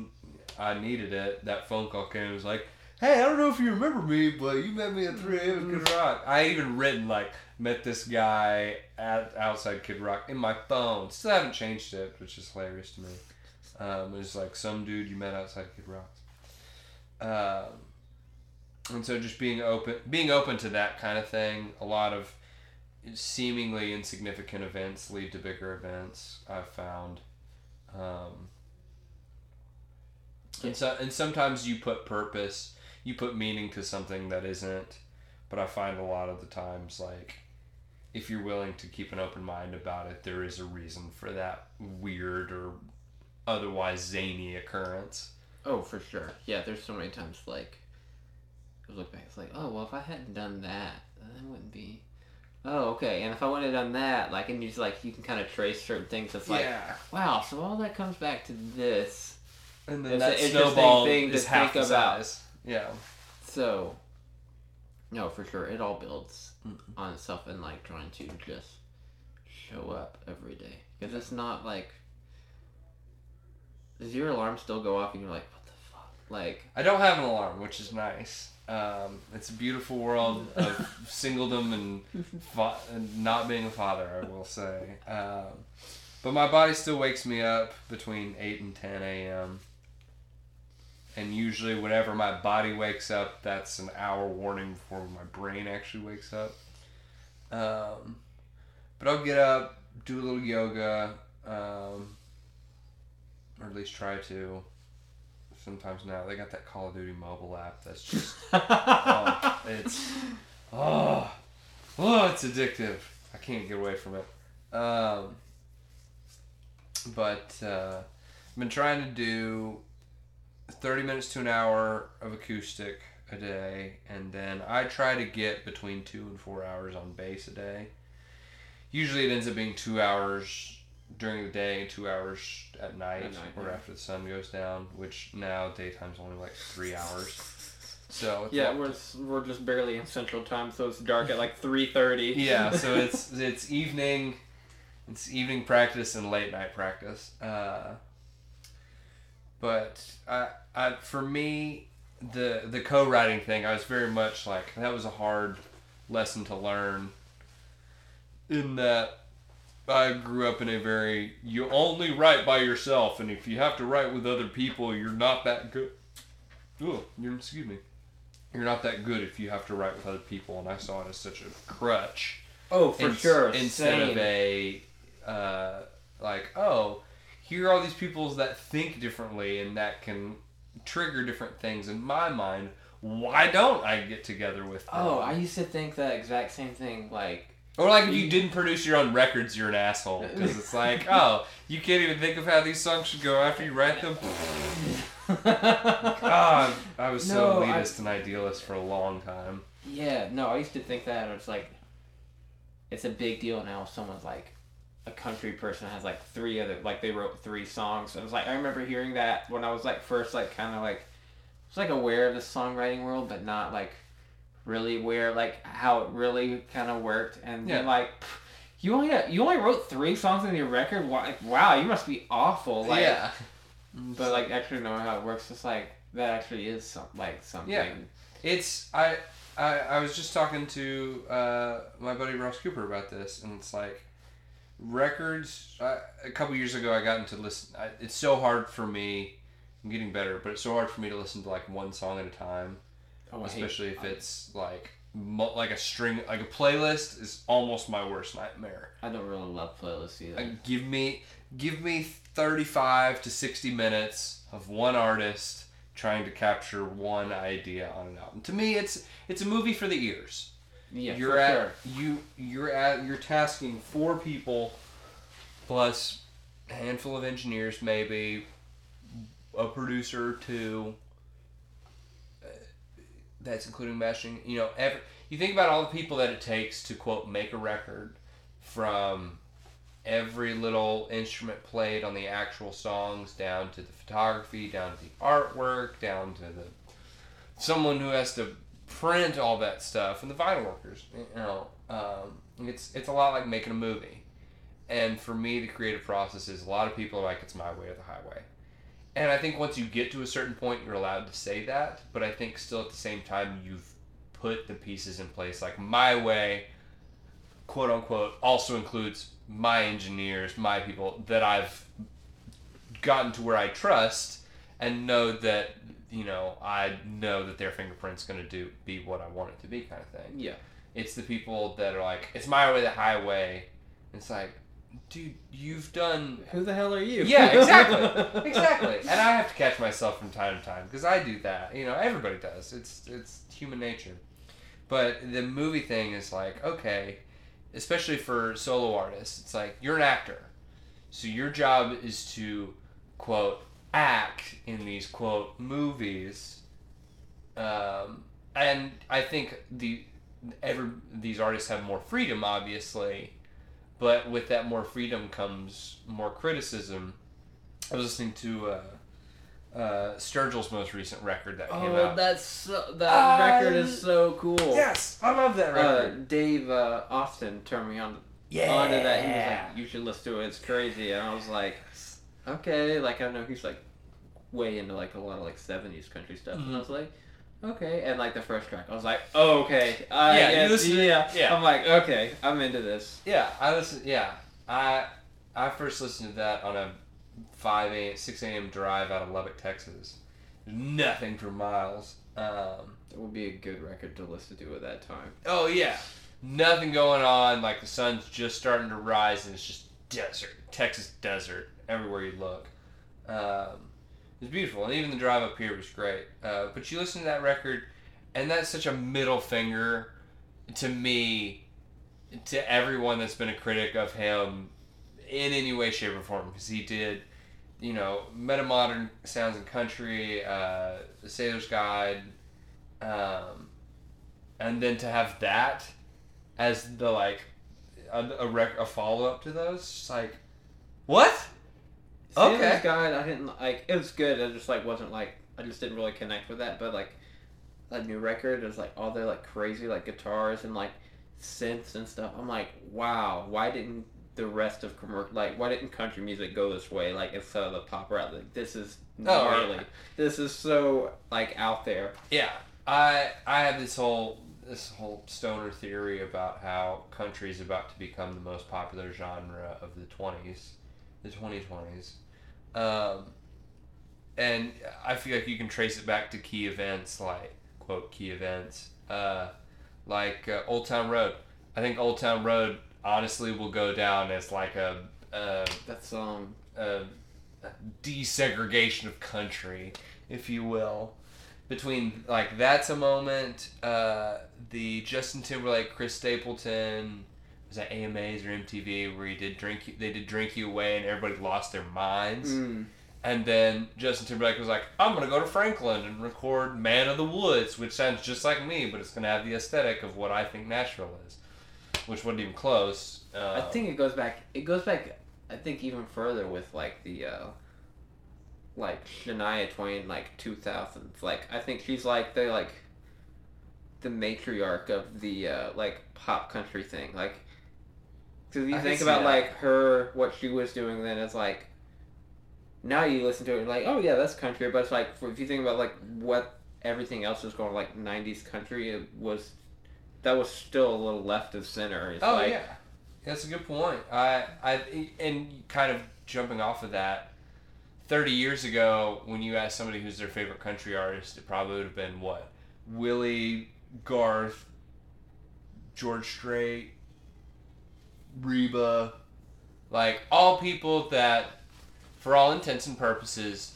I needed it, that phone call came and was like, Hey, I don't know if you remember me, but you met me at 3 a.m. at Kid Rock. I even written, like, met this guy at outside Kid Rock in my phone. Still haven't changed it, which is hilarious to me. Um, it was like some dude you met outside Kid Rock. Um, and so just being open, being open to that kind of thing. A lot of seemingly insignificant events lead to bigger events. I've found, um, and so and sometimes you put purpose, you put meaning to something that isn't. But I find a lot of the times, like, if you're willing to keep an open mind about it, there is a reason for that weird or otherwise zany occurrence. Oh, for sure. Yeah, there's so many times like I look back, it's like, oh well, if I hadn't done that, then I wouldn't be. Oh, okay. And if I wouldn't have done that, like, and you just like you can kind of trace certain things. It's like, wow. So all that comes back to this. and then It's that an snowball thing to is half think about. size. Yeah, So, no, for sure, it all builds Mm. on itself and like trying to just show up every day because it's not like. Does your alarm still go off and you're like, what the fuck? Like, I don't have an alarm, which is nice. Um, it's a beautiful world of [laughs] singledom and, [laughs] fa- and not being a father, I will say. Um, but my body still wakes me up between 8 and 10 a.m. And usually, whenever my body wakes up, that's an hour warning before my brain actually wakes up. Um, but I'll get up, do a little yoga, um, or at least try to. Sometimes now they got that Call of Duty mobile app that's [laughs] just oh, it's oh, oh, it's addictive. I can't get away from it. Um, but uh, I've been trying to do 30 minutes to an hour of acoustic a day, and then I try to get between two and four hours on bass a day. Usually it ends up being two hours during the day, two hours at night, At night, or yeah. after the sun goes down, which now daytime's only like three hours. So it's Yeah, we're we're just barely in Central Time, so it's dark at like [laughs] three thirty. yeah so [laughs] it's it's evening it's evening practice and late night practice uh, but I, I for me the the co-writing thing i was very much like that was a hard lesson to learn in that i grew up in a very you only write by yourself and if you have to write with other people you're not that good Ooh, you're, excuse me you're not that good if you have to write with other people and i saw it as such a crutch Oh, for ins- sure. Instead Same. of a uh, like, oh, here are all these people that think differently and that can trigger different things in my mind. Why don't I get together with them? Oh, I used to think that exact same thing. Like, or like if you didn't produce your own records, you're an asshole because it's like, [laughs] oh, you can't even think of how these songs should go after you write them. [laughs] God, I was so No, I- elitist and idealist for a long time. yeah, no, I used to think that it's like, it's a big deal now. if Someone's like, a country person has like three other, like they wrote three songs. And it was like I remember hearing that when I was like first, like kind of like, was like aware of the songwriting world, but not like really of like how it really kind of worked. And then Yeah. like. You only you only wrote three songs in your record. Like, wow, you must be awful. Like, yeah. But like actually knowing how it works, it's like that actually is some like something. Yeah. It's I I, I was just talking to uh, my buddy Ross Cooper about this, and it's like records. A couple years ago, I got into listen. I, it's so hard for me. I'm getting better, but it's so hard for me to listen to like one song at a time, Oh, especially if it's like like a string, like a playlist is almost my worst nightmare. I don't really love playlists either. Like, give me give me 35 to 60 minutes of one artist trying to capture one idea on an album. To me, it's it's a movie for the ears. yeah, you're for at sure. you you're at you're tasking four people plus a handful of engineers maybe a producer or two uh, that's including meshing you know every, you think about all the people that it takes to quote make a record from every little instrument played on the actual songs down to the photography down to the artwork down to the someone who has to print all that stuff and the vinyl workers you know um, it's it's a lot like making a movie. And for me the creative process is a lot of people are like it's my way or the highway and i think once you get to a certain point you're allowed to say that but i think still at the same time you've put the pieces in place like my way quote unquote also includes my engineers my people that i've gotten to where i trust and know that you know I know that their fingerprint's going to do be what I want it to be kind of thing. Yeah. It's the people that are like it's my way the highway. It's like, dude, you've done Who the hell are you? yeah, [laughs] exactly, exactly. And I have to catch myself from time to time because I do that. You know, everybody does. It's it's human nature. But the movie thing is like okay, especially for solo artists. It's like you're an actor, so your job is to quote act in these quote movies. Um, and I think the every these artists have more freedom, obviously, but with that more freedom comes more criticism. I was listening to uh, uh, Sturgill's most recent record that came out. Oh, out. that's so, that Uh, record is so cool. yes, I love that Uh, Dave uh, Austin turned me on yeah, onto that. He was like, "You should listen to it. It's crazy." And I was like, "Okay." Like I know he's like way into like a lot of like '70s country stuff, and I was like, "Okay." And like the first track, I was like, oh, "Okay." Uh, Yeah, you yes, listen yeah, yeah. I'm like, "Okay, I'm into this." Yeah, I listen. Yeah, I I first listened to that on a five a six a.m. drive out of Lubbock, Texas. Nothing for miles. Um, It would be a good record to listen to at that time. oh yeah, nothing going on. Like the sun's just starting to rise, and it's just desert, Texas desert everywhere you look. Um, it's beautiful, and even the drive up here was great. Uh, but you listen to that record, and that's such a middle finger to me to everyone that's been a critic of him in any way, shape, or form because he did, you know, Metamodern sounds and country, uh, the Sailor's Guide, um, and then to have that as the like a a, rec- a follow up to those, it's like what? Sailor's Okay. Guide, I didn't like. It was good. I just like wasn't like. I just didn't really connect with that. But like, that new record is like all their like crazy like guitars and like synths and stuff. I'm like, wow. Why didn't the rest of commercial like why didn't country music go this way? Like instead of the pop rap, like this is Oh, gnarly. yeah. This is so like out there. Yeah, I I have this whole this whole stoner theory about how country is about to become the most popular genre of the twenties, the twenty twenties, um, and I feel like you can trace it back to key events like quote key events, uh, like uh, Old Town Road. I think Old Town Road honestly will go down as like a, a That song. a desegregation of country, if you will. Between like that's a moment. Uh, the Justin Timberlake, Chris Stapleton, was that AMAs or MTV where he did drink. You, they did drink you away, and everybody lost their minds. Mm. And then Justin Timberlake was like, "I'm gonna go to Franklin and record Man of the Woods," which sounds just like me, but it's gonna have the aesthetic of what I think Nashville is, which wasn't even close. Uh, I think it goes back. It goes back. I think even further with like the, uh, like Shania Twain, like two thousands. Like I think she's like the like, the matriarch of the uh, like pop country thing. Like, because you I think about like her, what she was doing then, it's like. Now you listen to it, and like, oh yeah, that's country. But it's like, if you think about like what everything else was going like '90s country, it was that was still a little left of center. It's Oh like, yeah, that's a good point. I I and kind of jumping off of that, thirty years ago, when you asked somebody who's their favorite country artist, it probably would have been what Willie, Garth, George Strait, Reba, like all people that, for all intents and purposes,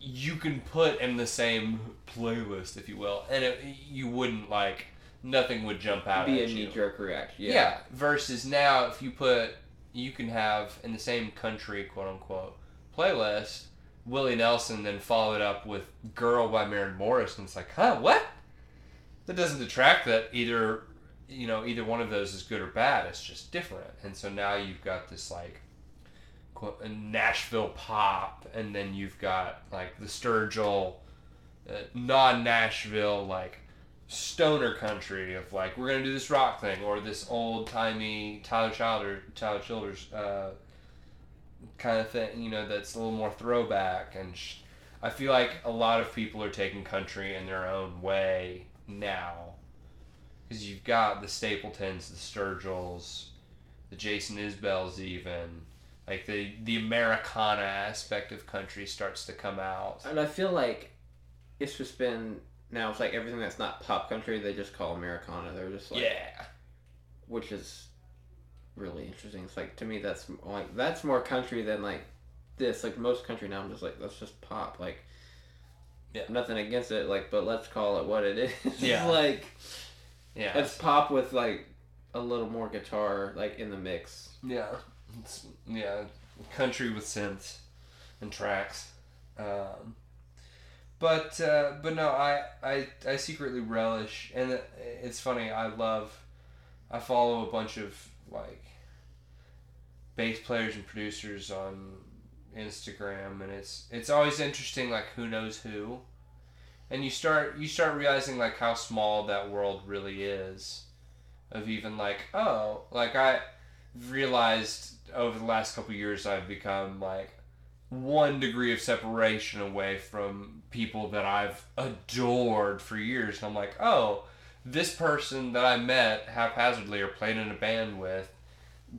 you can put in the same playlist, if you will, and it, you wouldn't like nothing would jump out be a at you. knee jerk reaction. Yeah. Yeah. Versus now, if you put, you can have in the same country, quote unquote, playlist, Willie Nelson, then followed up with "Girl" by Maren Morris, and it's like, huh, what? That doesn't detract that either, you know, either one of those is good or bad. It's just different, and so now you've got this like, quote, uh, Nashville pop, and then you've got like the Sturgill, uh, non-Nashville like stoner country of like we're gonna do this rock thing or this old timey Tyler Childer Tyler Childers uh, kind of thing you know that's a little more throwback and sh- I feel like a lot of people are taking country in their own way now because you've got the Stapletons the Sturgills the Jason Isbells even like the the Americana aspect of country starts to come out And I feel like it's just been now it's like everything that's not pop country they just call Americana. They're just like yeah which is really interesting. It's like to me that's like that's more country than like this. Like most country now I'm just like that's just pop. Like Yeah. nothing against it, like but let's call it what it is. [laughs] Yeah. like yeah it's pop with like a little more guitar like in the mix. Yeah, it's, yeah, country with synths and tracks. Um, but uh, but no, I, I I secretly relish, and it's funny. I love. I follow a bunch of like bass players and producers on Instagram, and it's it's always interesting. Like who knows who, and you start you start realizing like how small that world really is. Of even like oh like I realized over the last couple years I've become like one degree of separation away from people that I've adored for years. And I'm like, oh, this person that I met haphazardly or played in a band with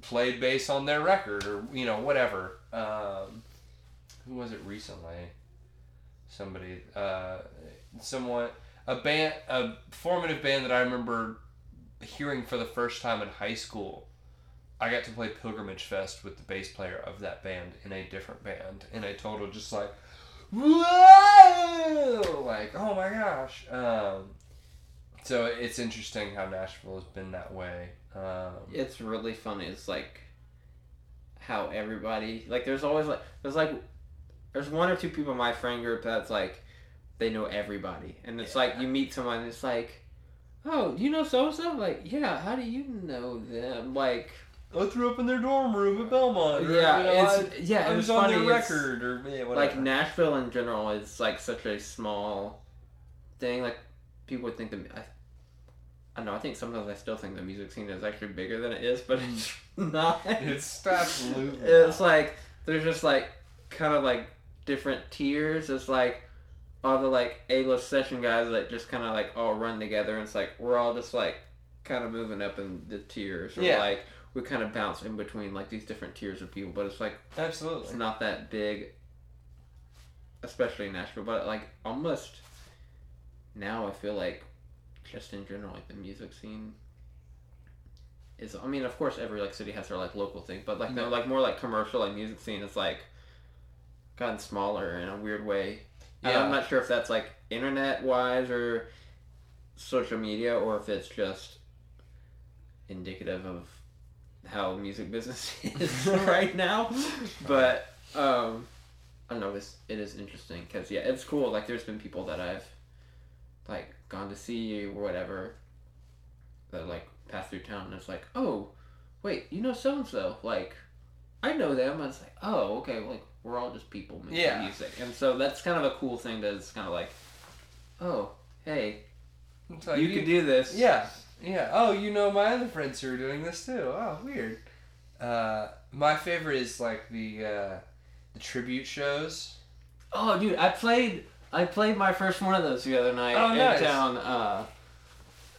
played bass on their record or, you know, whatever. Um, who was it recently? Somebody, uh, someone, a band, a formative band that I remember hearing for the first time in high school I got to play Pilgrimage Fest with the bass player of that band in a different band in a total just like whoa like oh my gosh um, so it's interesting how Nashville has been that way. Um, It's really funny. It's like how everybody like. There's always like there's like there's one or two people in my friend group that's like they know everybody, and it's like you meet someone, and it's like, oh, you know so and so? Like, yeah. How do you know them? Like, I threw up in their dorm room at Belmont. or, yeah, you know, it's yeah. I, I It was on funny. their record or yeah, whatever. like Nashville in general is like such a small thing. Like people would think the I, I don't know. I think sometimes I still think the music scene is actually bigger than it is, but hmm. it's not. it's absolutely. [laughs] It's like there's just like kind of like different tiers. It's like all the like A-list session guys that just kind of like all run together. And it's like we're all just like kind of moving up in the tiers, or Yeah. like we kind of bounce in between like these different tiers of people. But it's like it's absolutely. not that big, especially in Nashville. But like almost now, I feel like just in general, like the music scene is. I mean, of course, every like city has their like local thing, but like no, like more like commercial like music scene is like gotten smaller in a weird way. Yeah. I'm not sure if that's like internet wise or social media or if it's just indicative of how music business [laughs] is [laughs] right now. But um, I don't know. It's, it is interesting because yeah, it's cool. Like there's been people that I've like gone to see or whatever that like pass through town and it's like, oh, wait, you know so and so. Like I know them. I was like, oh, okay. Like we're all just people making Yeah. music, and so that's kind of a cool thing. That it's kind of like, oh, hey, like, you can do this. Yeah, yeah. Oh, you know my other friends who are doing this too. Oh, weird. Uh, my favorite is like the uh, the tribute shows. Oh, dude, I played. I played my first one of those the other night Oh, in nice. town. Uh,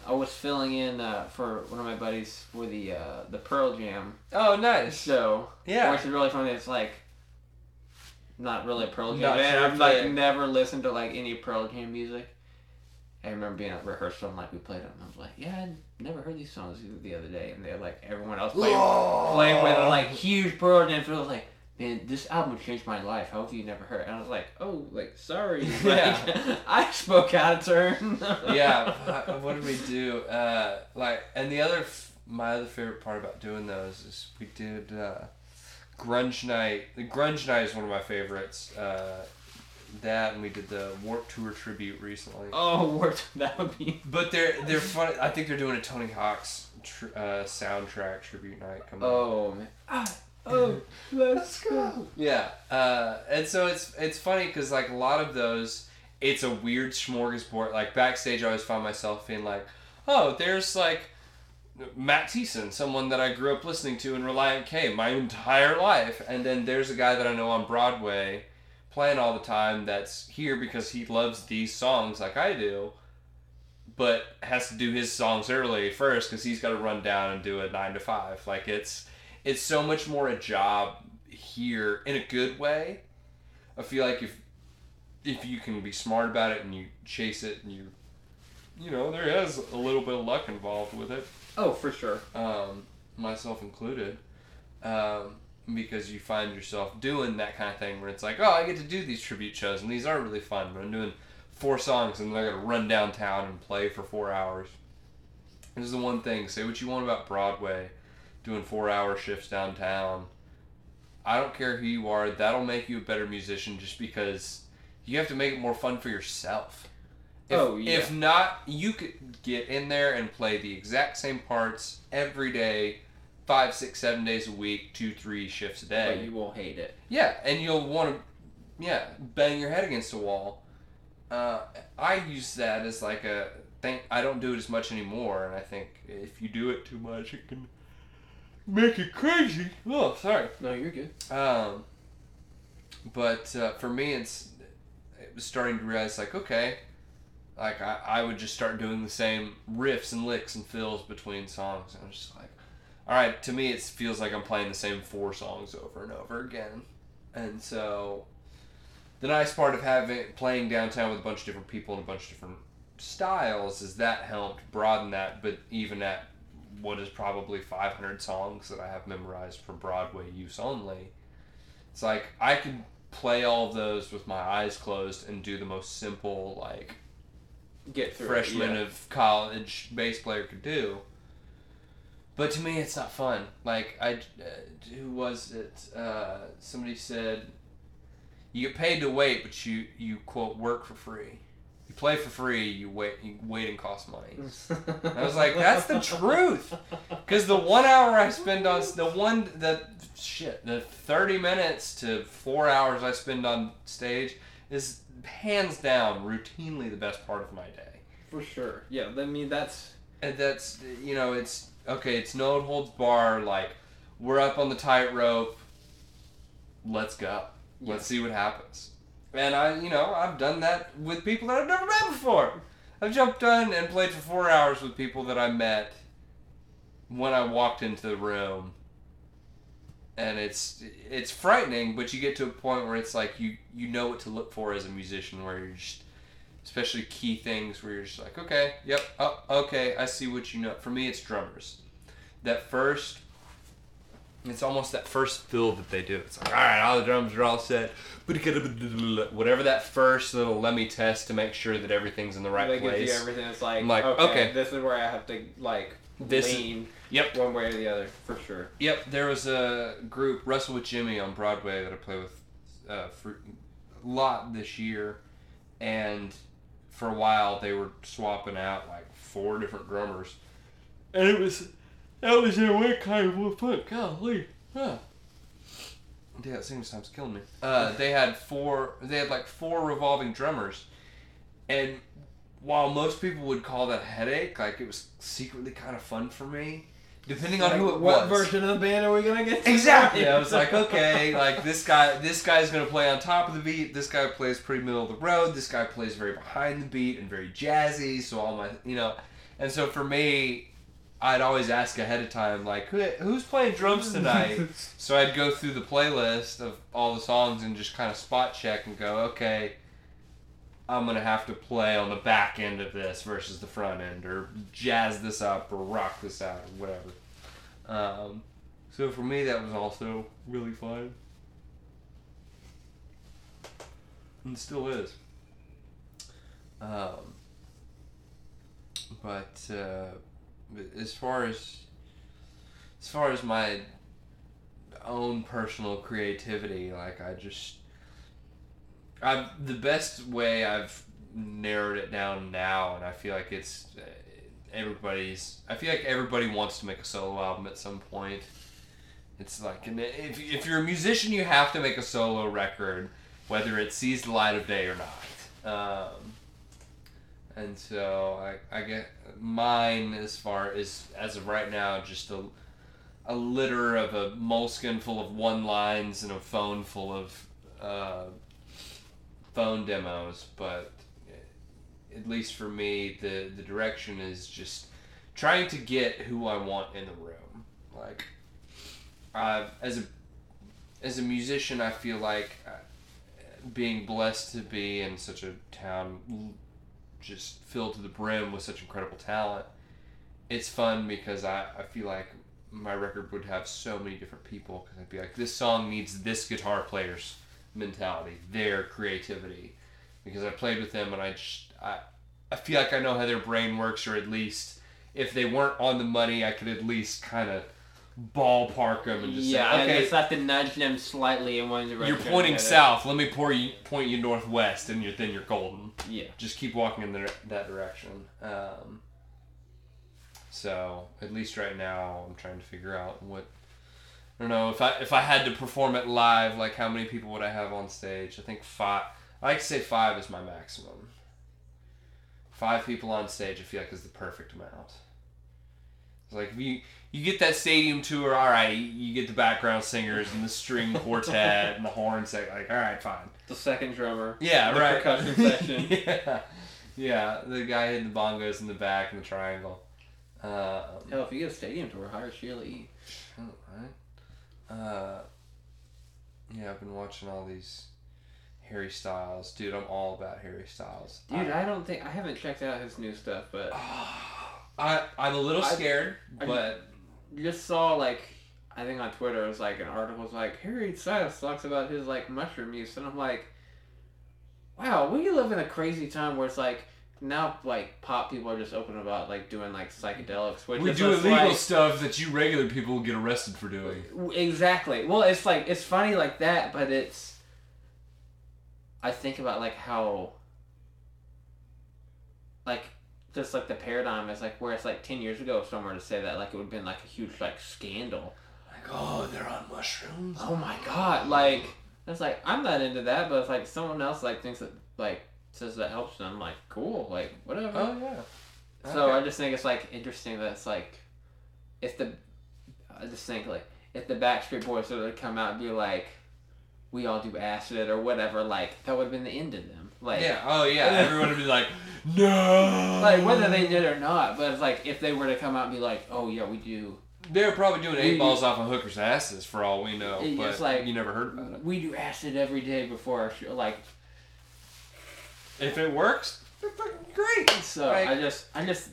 I was filling in uh, for one of my buddies for the uh, the Pearl Jam Oh, nice. show. Yeah. which is really funny. It's like not really a Pearl Jam Not fan. I've like never listened to like any Pearl Jam music. I remember being at rehearsal and like we played it I was like, yeah, I never heard these songs the other day, and they're like everyone else playing playing with like huge Pearl Jam feel like, man, this album changed my life. How have you never heard? And I was like, oh, like sorry, [laughs] like, Yeah. [laughs] I spoke out of turn. [laughs] yeah. What did we do? Uh, like, and the other, f- my other favorite part about doing those is we did uh, grunge night. The grunge night is one of my favorites. Uh, that and we did the Warped Tour tribute recently. oh, [laughs] worked. That would be. [laughs] But they're they're funny. I think they're doing a Tony Hawk's tr- uh, soundtrack tribute night coming. up. Oh man. Ah, oh, [laughs] let's go. Yeah, uh, and so it's it's funny because like a lot of those, it's a weird smorgasbord. Like backstage, I always find myself being like, oh, there's like Matt Thiessen, someone that I grew up listening to in Relient K my entire life, and then there's a guy that I know on Broadway playing all the time that's here because he loves these songs like I do. But has to do his songs early first because he's got to run down and do a nine to five. Like it's it's so much more a job here in a good way. I feel like if if you can be smart about it and you chase it and you you know there is a little bit of luck involved with it, Oh, for sure. um, myself included, um, because you find yourself doing that kind of thing where it's like, oh, I get to do these tribute shows and these are really fun, but I'm doing four songs and then I got to run downtown and play for four hours. This is the one thing. Say what you want about Broadway, doing four-hour shifts downtown. I don't care who you are. That'll make you a better musician just because you have to make it more fun for yourself. If, Oh, yeah. If not, you could get in there and play the exact same parts every day, five, six, seven days a week, two, three shifts a day. But you will hate it. Yeah, and you'll want to, yeah, bang your head against a wall. Uh, I use that as like a thing. I don't do it as much anymore, and I think if you do it too much, it can make you crazy. Oh, sorry. No, you're good. Um, but uh, for me, it's it was starting to realize like okay, like I, I would just start doing the same riffs and licks and fills between songs, and I'm just like, all right. To me, it feels like I'm playing the same four songs over and over again, and so the nice part of having playing downtown with a bunch of different people and a bunch of different styles is that helped broaden that, but even at what is probably 500 songs that I have memorized for Broadway use only. It's like I could play all of those with my eyes closed and do the most simple like Get through it, freshman yeah. of college bass player could do. But to me, it's not fun. Like I, uh, who was it? Uh, somebody said, "You get paid to wait, but you you quote work for free. You play for free. You wait. You wait and cost money." I was like, "That's the truth." [laughs] Because the one hour I spend on the one the shit the thirty minutes to four hours I spend on stage is hands down routinely the best part of my day. For sure. Yeah, I mean that's And that's you know it's okay. It's no holds bar. Like we're up on the tightrope. Let's go. Let's see what happens. And I, you know, I've done that with people that I've never met before. I've jumped on and played for four hours with people that I met when I walked into the room. And it's it's frightening, but you get to a point where it's like you you know what to look for as a musician, where you're just especially key things where you're just like, okay, yep, oh, okay, I see what you know. For me, it's drummers. That first, it's almost that first fill that they do. It's like, all right, all the drums are all set. Whatever that first little let me test to make sure that everything's in the right gives place. everything. It's like, I'm like, okay, okay. this is where I have to like This is- lean Yep. one way or the other for sure. Yep, there was a group, Wrestle with Jimmy, on Broadway that I play with uh, for a lot this year, and for a while they were swapping out like four different drummers, and it was that was their way kind of fun. Golly, huh. Yeah, that singing time's killing me. Uh, they had four. They had like four revolving drummers, and while most people would call that a headache, like it was secretly kind of fun for me. Depending on Like, who it what was. version of the band are we gonna get? to? Exactly. I was like, okay, [laughs] like this guy, this guy's gonna play on top of the beat. This guy plays pretty middle of the road. This guy plays very behind the beat and very jazzy. So all my, you know, and so for me, I'd always ask ahead of time, like, Who, who's playing drums tonight? [laughs] so I'd go through the playlist of all the songs and just kind of spot check and go, okay. I'm gonna have to play on the back end of this versus the front end, or jazz this up, or rock this out, or whatever. Um, so for me, that was also really fun. And still is. Um, but uh, as far as as far as my own personal creativity, like I just I've the best way I've narrowed it down now, and I feel like it's everybody's. I feel like everybody wants to make a solo album at some point. It's like, and if if you're a musician, you have to make a solo record, whether it sees the light of day or not. Um, and so I, I get mine as far as as of right now, just a a litter of a moleskin full of one lines and a phone full of uh, phone demos, but at least for me, the the direction is just trying to get who I want in the room. Like, uh, as a as a musician, I feel like uh, being blessed to be in such a town just filled to the brim with such incredible talent. It's fun because I, I feel like my record would have so many different people because I'd be like, this song needs this guitar player's mentality, their creativity, because I played with them and I just I I feel like I know how their brain works, or at least if they weren't on the money, I could at least kind of ballpark them and just yeah, say, okay, just have to nudge them slightly in one direction. you're pointing south. Let me pour you, point you northwest, and you're, then you're golden. Yeah. Just keep walking in the, that direction. Um, so at least right now, I'm trying to figure out what. I don't know if I if I had to perform it live, like how many people would I have on stage? I think five. I like to say five is my maximum. Five people on stage, I feel like is the perfect amount. It's like if you you get that stadium tour, all right. You, you get the background singers and the string [laughs] quartet and the horn section. Like, all right, fine. The second drummer. Yeah, The right. percussion [laughs] section. yeah, yeah. The guy hitting the bongos in the back in the triangle. Um, Hell, if you get a stadium tour, hire Sheila E. right. Uh, yeah, I've been watching all these Harry Styles, dude. I'm all about Harry Styles. Dude, I don't think I haven't checked out his new stuff, but ah, I I'm a little I- scared, I- but just saw like I think on Twitter it was like an article was like Harry Styles talks about his like mushroom use, and I'm like, wow, we live in a crazy time where it's like now like pop people are just open about like doing like psychedelics, which We is do just, illegal like- stuff that you regular people get arrested for doing. Exactly. Well, it's like it's funny like that, but it's. I think about like how. Like, just like the paradigm is like where it's like ten years ago, somewhere to say that, like it would have been like a huge like scandal. Like, oh, they're on mushrooms. Oh my god! Like it's like I'm not into that, but it's like someone else like thinks that like says that helps them. I'm like cool, like whatever. Oh yeah. So Okay. I just think it's like interesting that it's like, if the, I just think like if the Backstreet Boys were to come out and be like, we all do acid or whatever, like that would have been the end of them. Like, yeah. Oh yeah. [laughs] Everyone would be like, no. like whether they did or not, but it's like if they were to come out and be like, oh yeah, we do, They're probably doing eight We- balls off of hookers' asses for all we know, It's but like- you never heard about it. we do acid every day before our show. Like, If it works, great. so Like- I just, I just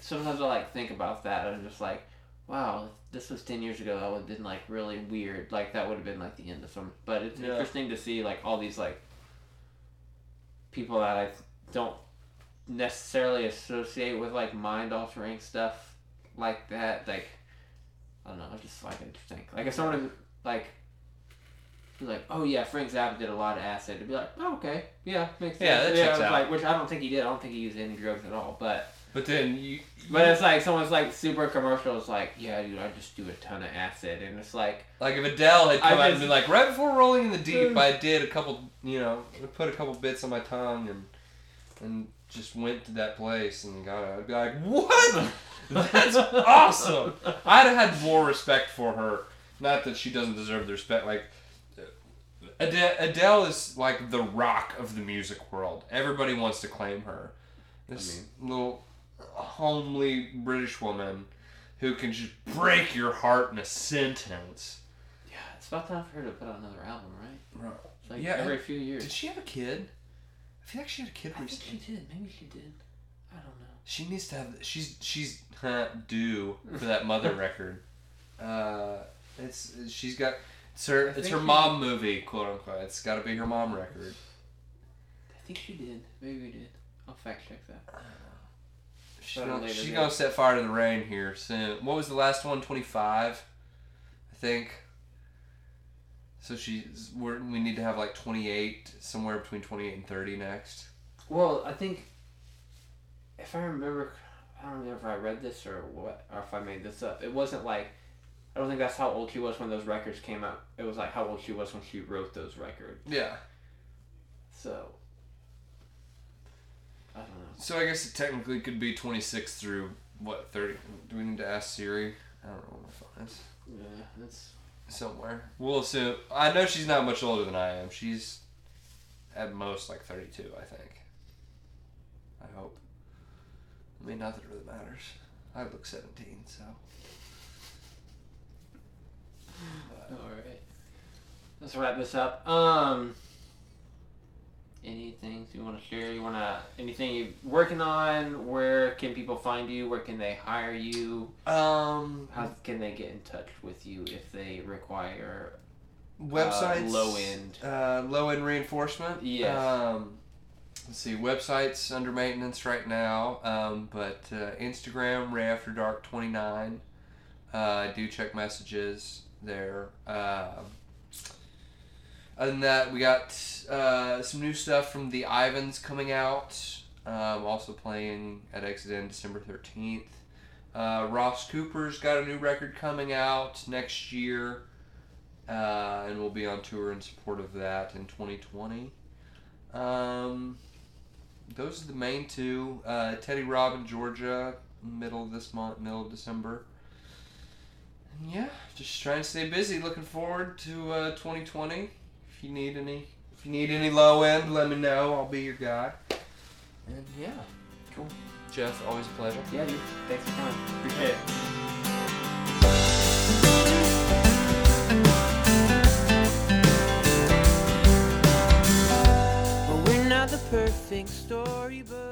sometimes I like think about that. and I'm just like, wow, this was ten years ago. That would have been like really weird. Like that would have been like the end of some. But it's Yeah. interesting to see like all these like people that I don't necessarily associate with like mind altering stuff like that. Like I don't know. I just like interesting. Like if someone like. was Like oh yeah, Frank Zappa did a lot of acid. To be like oh okay yeah makes sense. Yeah, that checks it's out. Like which I don't think he did. I don't think he used any drugs at all. But But then you. but it's like someone's like super commercial. It's like, yeah, dude, I just do a ton of acid, and it's like, Like if Adele had I come out and just- been like, right before Rolling in the Deep, I did a couple, you know, put a couple bits on my tongue and and just went to that place and got it. I'd be like, what? [laughs] That's awesome. I'd have had more respect for her. Not that she doesn't deserve the respect. Like uh, Adele, Adele is like the rock of the music world. Everybody wants to claim her. This little homely British woman who can just break your heart in a sentence. yeah, it's about time for her to put out another album, right? It's like Yeah, every few years. Did she have a kid? I feel like she had a kid I think she did. Maybe she did. I don't know. She needs to have. She's she's due for that mother [laughs] record. Uh, it's she's got. It's her. I It's her mom movie, quote unquote. It's got to be her mom record. I think she did. Maybe we did. I'll fact check that. She's gonna, she's gonna set fire to the rain here soon. What was the last one? Twenty five, I think. So she's we're, we need to have like twenty eight, somewhere between twenty eight and thirty next. Well, I think if I remember, I don't remember if I read this or what, or if I made this up. It wasn't like I don't think that's how old she was when those records came out. It was like how old she was when she wrote those records. Yeah. So I don't know. So I guess it technically could be 26 through what 30? Do we need to ask Siri? I don't know where my phone is. Yeah, that's Somewhere. We'll assume. I know she's not much older than I am. She's at most like 32, I think. I hope. I mean, not that it really matters. I look 17, so. But- all right. Let's wrap this up. Um, anything you want to share? You want to anything you're working on? Where can people find you? Where can they hire you? Um, How can they get in touch with you if they require? websites. low end. Uh, low end reinforcement. Yes. Um, let's see. Websites under maintenance right now. Um, but uh, Instagram Ray After Dark twenty nine. Uh, I do check messages there. Other than that, we got uh, some new stuff from the Ivans coming out. Um, also playing at End December thirteenth. Uh, Ross Cooper's got a new record coming out next year uh, and we'll be on tour in support of that in 2020. Um, those are the main two. Uh, Teddy Robb in Georgia, middle of this month, middle of December. And yeah, just trying to stay busy. Looking forward to uh, 2020. If you need any, if you need any low end, let me know. I'll be your guy. And yeah, cool. Jeff, always a pleasure. Yeah, dude. Thanks for coming. Appreciate it. Well, we're not the perfect storybook.